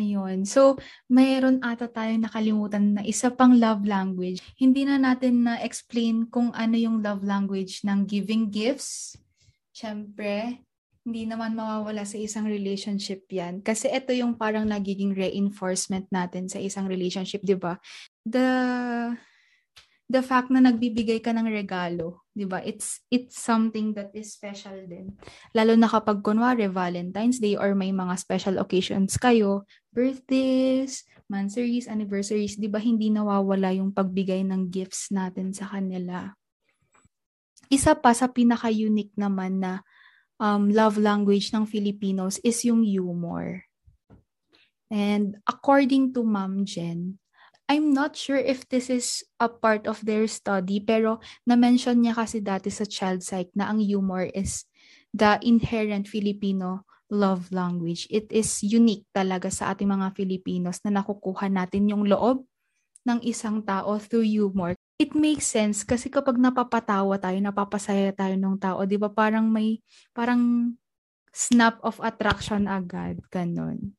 Ayun. So, mayroon ata tayong nakalimutan na isa pang love language. Hindi na natin na-explain kung ano yung love language ng giving gifts. Siyempre, hindi naman mawawala sa isang relationship yan. Kasi ito yung parang nagiging reinforcement natin sa isang relationship, di ba? The the fact na nagbibigay ka ng regalo, 'di ba? It's it's something that is special din. Lalo na kapag kunwari Valentine's Day or may mga special occasions kayo, birthdays, monthsaries, anniversaries, 'di ba hindi nawawala yung pagbigay ng gifts natin sa kanila. Isa pa sa pinaka-unique naman na um, love language ng Filipinos is yung humor. And according to Ma'am Jen, I'm not sure if this is a part of their study, pero na-mention niya kasi dati sa child psych na ang humor is the inherent Filipino love language. It is unique talaga sa ating mga Filipinos na nakukuha natin yung loob ng isang tao through humor. It makes sense kasi kapag napapatawa tayo, napapasaya tayo ng tao, 'di ba? Parang may parang snap of attraction agad, ganun.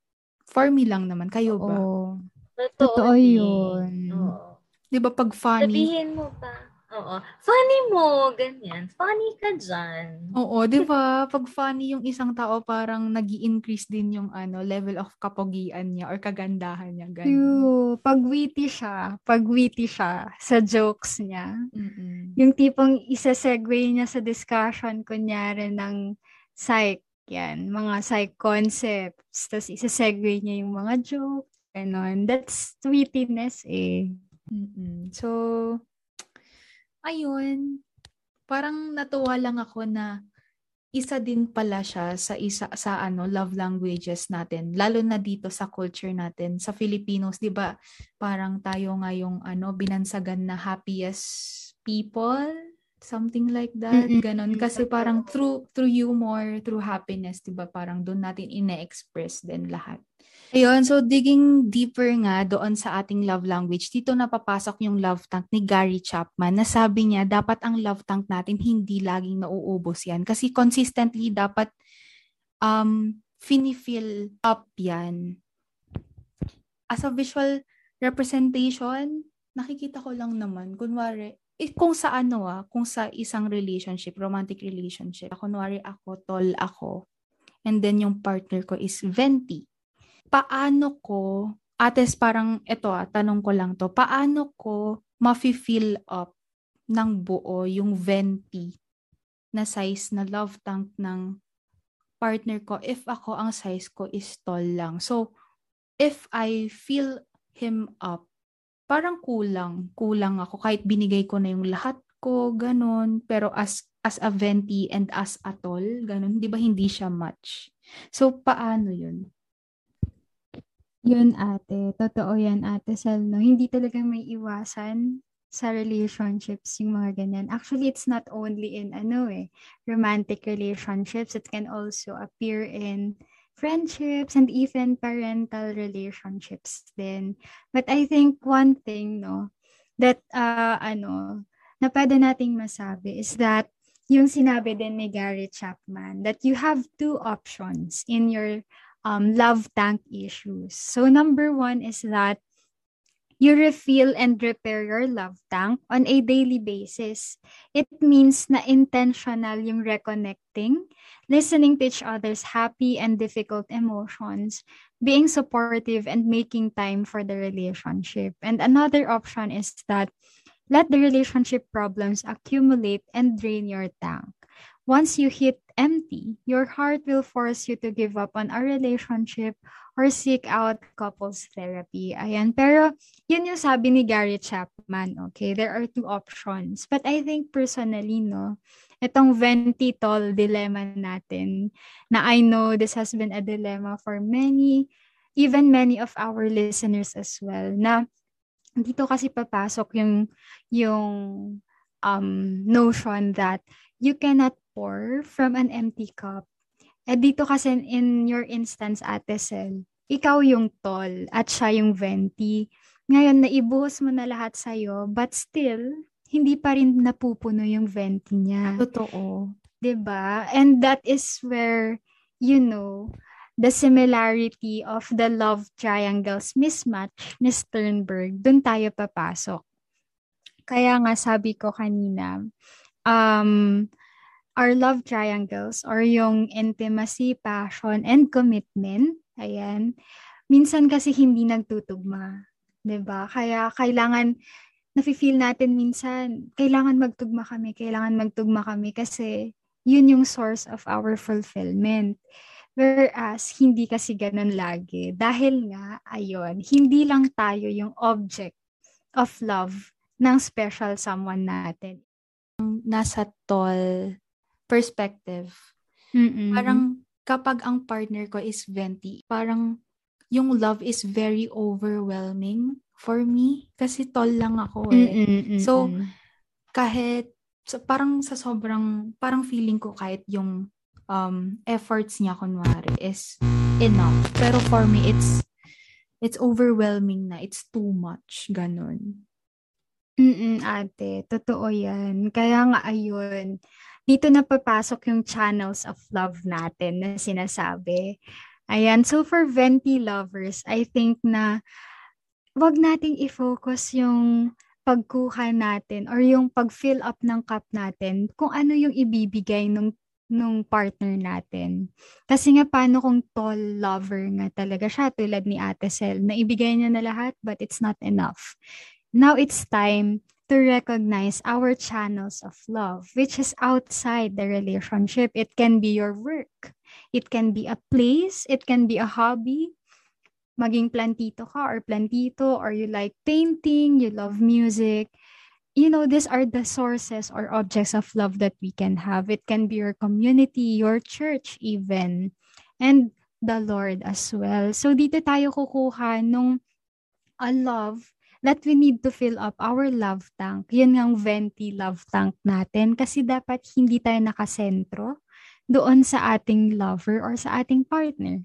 For me lang naman, kayo ba? Oo. Totoo, Totoo din. yun. Oo. 'Di ba pag funny? Sabihin mo pa. Oo. Funny mo, ganyan. Funny ka dyan. Oo, 'di ba? Pag funny yung isang tao, parang nag increase din yung ano, level of kapogian niya or kagandahan niya, ganun. True. Pag witty siya, pag witty siya sa jokes niya. Mm-mm. Yung tipong isa-segue niya sa discussion, kunyari, ng psych, yan, mga psych concepts. Tapos isa-segue niya yung mga jokes. Ganon. That's wittiness eh. Mm-mm. So, ayun. Parang natuwa lang ako na isa din pala siya sa isa sa ano love languages natin lalo na dito sa culture natin sa Filipinos 'di ba parang tayo nga yung ano binansagan na happiest people something like that Mm-mm. ganon kasi parang through through humor through happiness 'di ba? Parang doon natin ine-express din lahat. Ayun, so digging deeper nga doon sa ating love language, dito napapasok yung love tank ni Gary Chapman na sabi niya dapat ang love tank natin hindi laging nauubos yan. Kasi consistently dapat um, fini-fill up yan. As a visual representation, nakikita ko lang naman, kunwari, kung sa ano ah, kung sa isang relationship, romantic relationship, kunwari ako, tall ako, and then yung partner ko is venti paano ko, ates parang ito ah, tanong ko lang to, paano ko mafi-fill up ng buo yung venti na size na love tank ng partner ko if ako ang size ko is tall lang. So, if I fill him up, parang kulang. Kulang ako kahit binigay ko na yung lahat ko, ganun. Pero as as a venti and as a tall, ganun, di ba hindi siya match? So, paano yun? Yun ate, totoo yan ate Sel, no? Hindi talaga may iwasan sa relationships yung mga ganyan. Actually, it's not only in ano eh, romantic relationships. It can also appear in friendships and even parental relationships din. But I think one thing, no, that uh, ano, na pwede nating masabi is that yung sinabi din ni Gary Chapman that you have two options in your um, love tank issues. So number one is that you refill and repair your love tank on a daily basis. It means na intentional yung reconnecting, listening to each other's happy and difficult emotions, being supportive and making time for the relationship. And another option is that let the relationship problems accumulate and drain your tank. Once you hit empty, your heart will force you to give up on a relationship or seek out couples therapy. Ayan. Pero, yun yung sabi ni Gary Chapman, okay? There are two options. But I think personally, no, itong ventitol dilemma natin, na I know this has been a dilemma for many, even many of our listeners as well, na dito kasi papasok yung, yung um, notion that you cannot pour from an empty cup. Eh dito kasi in your instance, Ate Sel, ikaw yung tall at siya yung venti. Ngayon, naibuhos mo na lahat sa'yo, but still, hindi pa rin napupuno yung venti niya. Totoo. ba? And that is where, you know, the similarity of the love triangles mismatch ni Sternberg, dun tayo papasok. Kaya nga sabi ko kanina, um, our love triangles or yung intimacy, passion, and commitment, ayan, minsan kasi hindi nagtutugma. 'di ba? Kaya kailangan nafi-feel natin minsan, kailangan magtugma kami, kailangan magtugma kami kasi yun yung source of our fulfillment. Whereas, hindi kasi ganun lagi. Dahil nga, ayun, hindi lang tayo yung object of love ng special someone natin. Nasa tall perspective. Mm-mm. Parang kapag ang partner ko is venti, parang yung love is very overwhelming for me kasi tall lang ako eh. Mm-mm, So, mm-mm. kahit so parang sa sobrang parang feeling ko kahit yung um efforts niya kunwari is enough. Pero for me it's it's overwhelming na. It's too much. Ganon. Mm, ate, totoo 'yan. Kaya nga ayun, dito na papasok yung channels of love natin na sinasabi. Ayan, so for venti lovers, I think na wag nating i-focus yung pagkuha natin or yung pag-fill up ng cup natin kung ano yung ibibigay nung nung partner natin. Kasi nga paano kung tall lover nga talaga siya tulad ni Ate Sel na ibigay niya na lahat but it's not enough. Now it's time to recognize our channels of love which is outside the relationship. It can be your work. It can be a place, it can be a hobby. Maging plantito ka or plantito or you like painting, you love music you know, these are the sources or objects of love that we can have. It can be your community, your church even, and the Lord as well. So dito tayo kukuha nung a love that we need to fill up our love tank. Yun ang venti love tank natin kasi dapat hindi tayo nakasentro doon sa ating lover or sa ating partner.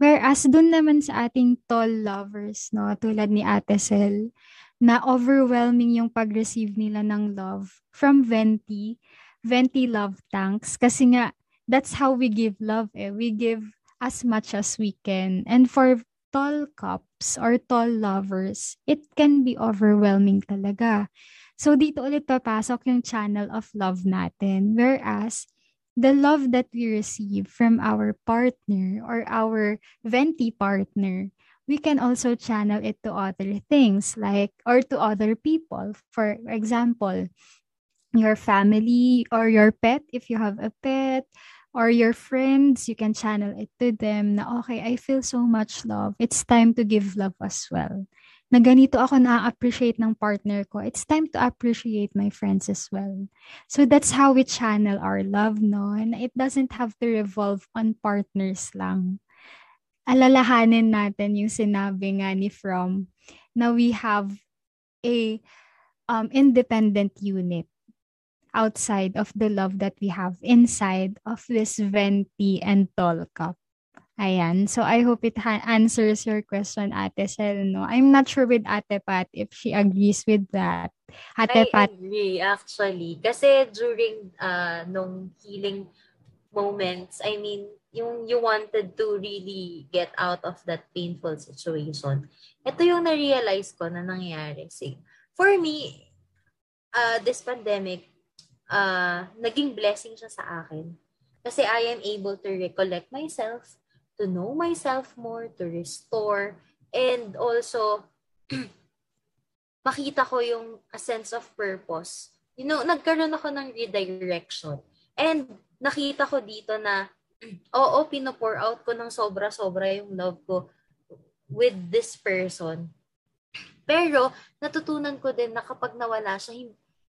Whereas doon naman sa ating tall lovers, no, tulad ni Ate Sel, na overwhelming yung pag-receive nila ng love from venti, venti love tanks. Kasi nga, that's how we give love eh. We give as much as we can. And for tall cups or tall lovers, it can be overwhelming talaga. So dito ulit papasok yung channel of love natin. Whereas, the love that we receive from our partner or our venti partner we can also channel it to other things like or to other people for example your family or your pet if you have a pet or your friends you can channel it to them na okay i feel so much love it's time to give love as well na ganito ako na-appreciate ng partner ko, it's time to appreciate my friends as well. So that's how we channel our love, no? And it doesn't have to revolve on partners lang. Alalahanin natin yung sinabi nga ni From na we have a um, independent unit outside of the love that we have inside of this venti and tall cup. Ayan. So, I hope it ha- answers your question, Ate Sel. No? I'm not sure with Ate Pat if she agrees with that. Ate I Pat. agree, actually. Kasi during uh, nung healing moments, I mean, yung you wanted to really get out of that painful situation. Ito yung na-realize ko na nangyari. See, for me, uh, this pandemic, uh, naging blessing siya sa akin. Kasi I am able to recollect myself, to know myself more, to restore, and also (clears throat) makita ko yung a sense of purpose. You know, nagkaroon ako ng redirection. And nakita ko dito na, (clears throat) oo, pinopour out ko ng sobra-sobra yung love ko with this person. (clears throat) Pero, natutunan ko din na kapag nawala siya,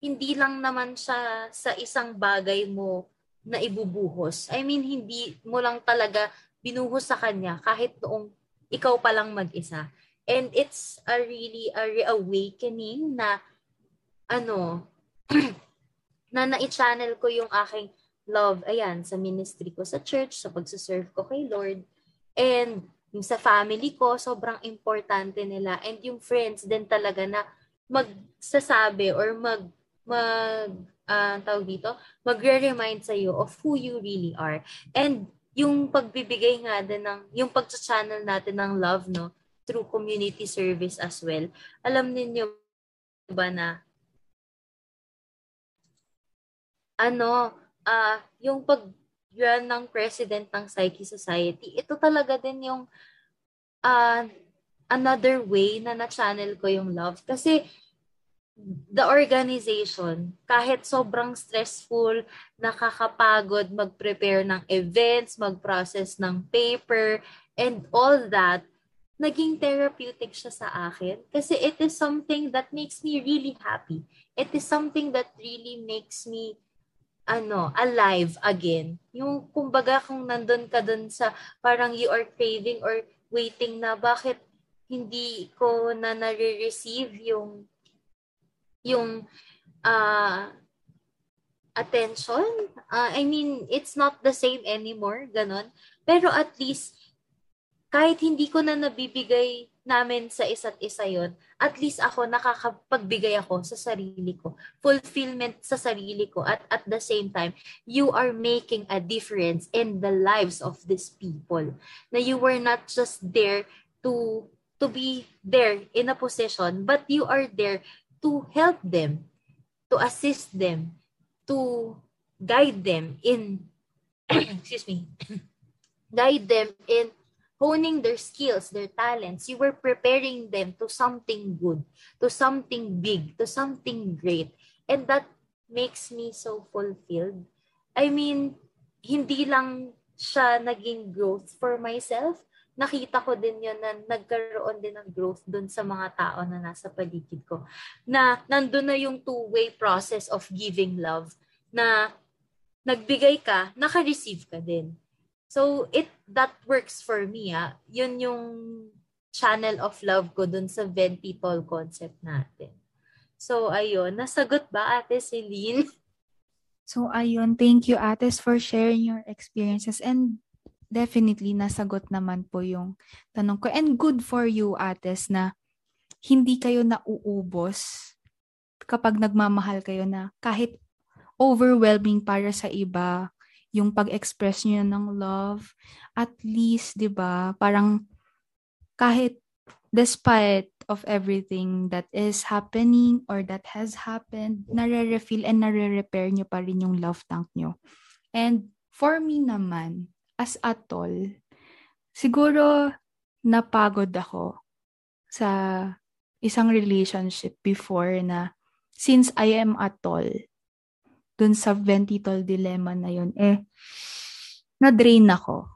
hindi lang naman siya sa isang bagay mo na ibubuhos. I mean, hindi mo lang talaga binuhos sa kanya kahit noong ikaw pa lang mag-isa. And it's a really a reawakening na ano (clears throat) na na-channel ko yung aking love ayan sa ministry ko sa church, sa pagsaserve ko kay Lord. And yung sa family ko, sobrang importante nila. And yung friends din talaga na magsasabi or mag mag uh, tawag dito, magre-remind sa iyo of who you really are. And yung pagbibigay nga din ng, yung pag-channel natin ng love, no, through community service as well. Alam niyo ba na, ano, ah uh, yung pag yan ng president ng Psyche Society, ito talaga din yung uh, another way na na-channel ko yung love. Kasi the organization, kahit sobrang stressful, nakakapagod mag-prepare ng events, mag-process ng paper, and all that, naging therapeutic siya sa akin. Kasi it is something that makes me really happy. It is something that really makes me ano, alive again. Yung kumbaga kung nandun ka dun sa parang you are craving or waiting na bakit hindi ko na nare-receive yung yung uh, attention. Uh, I mean, it's not the same anymore, ganon. Pero at least, kahit hindi ko na nabibigay namin sa isa't isa yon at least ako nakakapagbigay ako sa sarili ko. Fulfillment sa sarili ko. At at the same time, you are making a difference in the lives of these people. Na you were not just there to to be there in a position, but you are there to help them, to assist them, to guide them in, (clears throat) excuse me, (clears throat) guide them in honing their skills, their talents. You were preparing them to something good, to something big, to something great. And that makes me so fulfilled. I mean, hindi lang siya naging growth for myself, nakita ko din yun na nagkaroon din ng growth dun sa mga tao na nasa paligid ko. Na nandun na yung two-way process of giving love na nagbigay ka, naka-receive ka din. So, it that works for me. Ah. Yun yung channel of love ko dun sa Ventitol concept natin. So, ayun. Nasagot ba, Ate Celine? So, ayun. Thank you, Ates, for sharing your experiences. And definitely nasagot naman po yung tanong ko. And good for you, Ates, na hindi kayo nauubos kapag nagmamahal kayo na kahit overwhelming para sa iba yung pag-express niyo ng love, at least, 'di ba? Parang kahit despite of everything that is happening or that has happened, nare-refill and nare-repair nyo pa rin yung love tank nyo. And for me naman, as a tol, siguro napagod ako sa isang relationship before na since I am a tol, dun sa ventitol dilemma na yun, eh, na-drain ako.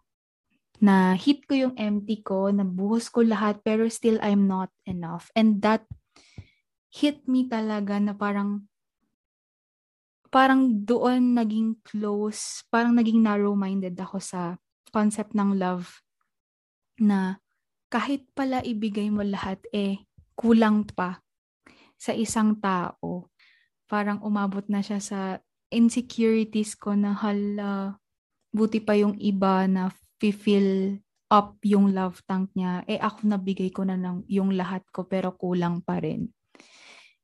na hit ko yung empty ko, nabuhos ko lahat, pero still I'm not enough. And that hit me talaga na parang parang doon naging close, parang naging narrow-minded ako sa concept ng love na kahit pala ibigay mo lahat eh kulang pa sa isang tao. Parang umabot na siya sa insecurities ko na hala, buti pa yung iba na fill up yung love tank niya. Eh ako nabigay ko na lang yung lahat ko pero kulang pa rin.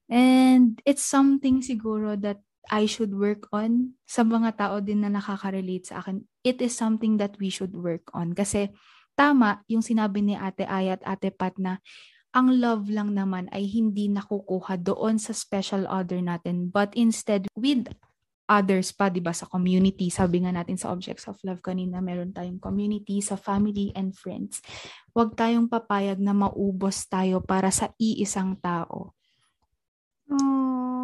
And it's something siguro that I should work on sa mga tao din na nakaka-relate sa akin. It is something that we should work on. Kasi tama yung sinabi ni Ate Ay at Ate Pat na ang love lang naman ay hindi nakukuha doon sa special other natin but instead with others pa, di ba, sa community. Sabi nga natin sa Objects of Love kanina, meron tayong community, sa family and friends. Huwag tayong papayag na maubos tayo para sa iisang tao. Oh.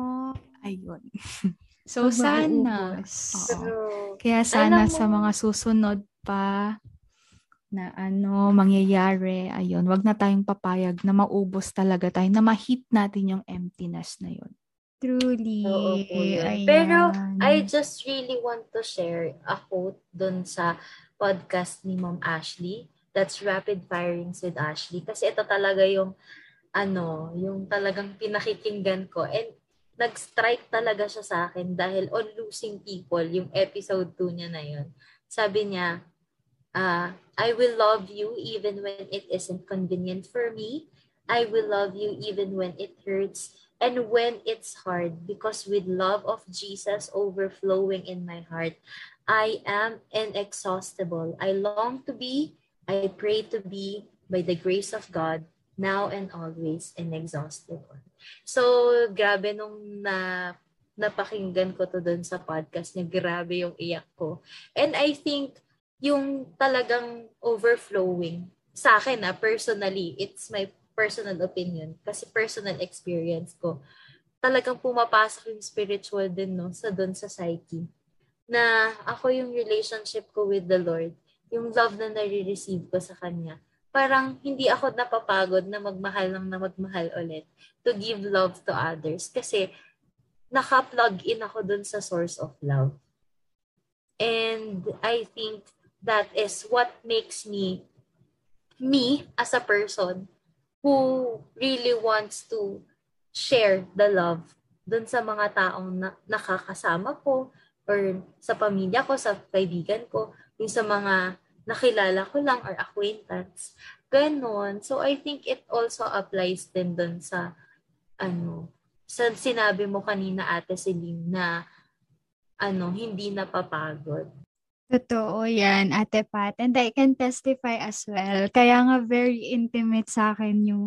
Ayun. (laughs) so, sana. Oo. Kaya sana Alam mo- sa mga susunod pa na ano mangyayari, ayun, wag na tayong papayag na maubos talaga tayo, na ma-hit natin yung emptiness na yun. Truly. Oo. Pero I just really want to share a quote dun sa podcast ni Mom Ashley. That's Rapid Firings with Ashley. Kasi ito talaga yung ano, yung talagang pinakikinggan ko. And nag-strike talaga siya sa akin dahil on losing people, yung episode 2 niya na yun. Sabi niya, ah, I will love you even when it isn't convenient for me. I will love you even when it hurts and when it's hard because with love of Jesus overflowing in my heart, I am inexhaustible. I long to be, I pray to be by the grace of God now and always inexhaustible. So, grabe nung na napakinggan ko to dun sa podcast niya, grabe yung iyak ko. And I think yung talagang overflowing sa akin na personally, it's my personal opinion kasi personal experience ko. Talagang pumapasok yung spiritual din no sa doon sa psyche. Na ako yung relationship ko with the Lord, yung love na nare-receive ko sa Kanya, parang hindi ako napapagod na magmahal lang na magmahal ulit to give love to others kasi naka-plug in ako dun sa source of love. And I think that is what makes me me as a person who really wants to share the love dun sa mga taong na, nakakasama ko or sa pamilya ko, sa kaibigan ko, yung sa mga nakilala ko lang or acquaintance. Ganon. So, I think it also applies din dun sa ano, sa sinabi mo kanina ate Celine na ano, hindi napapagod. Totoo yan, Ate Pat. And I can testify as well. Kaya nga very intimate sa akin yung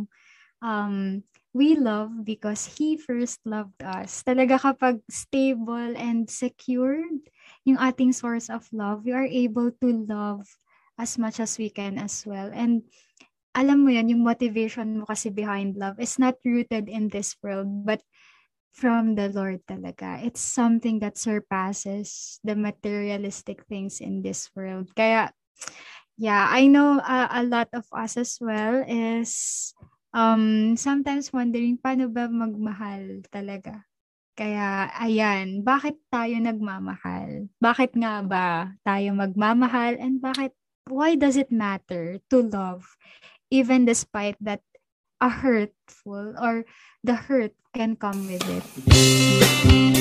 um, we love because He first loved us. Talaga kapag stable and secured yung ating source of love, we are able to love as much as we can as well. And alam mo yan, yung motivation mo kasi behind love is not rooted in this world, but from the Lord talaga. It's something that surpasses the materialistic things in this world. Kaya, yeah, I know uh, a lot of us as well is um, sometimes wondering paano ba magmahal talaga. Kaya, ayan, bakit tayo nagmamahal? Bakit nga ba tayo magmamahal? And bakit, why does it matter to love? Even despite that a hurtful or the hurt can come with it.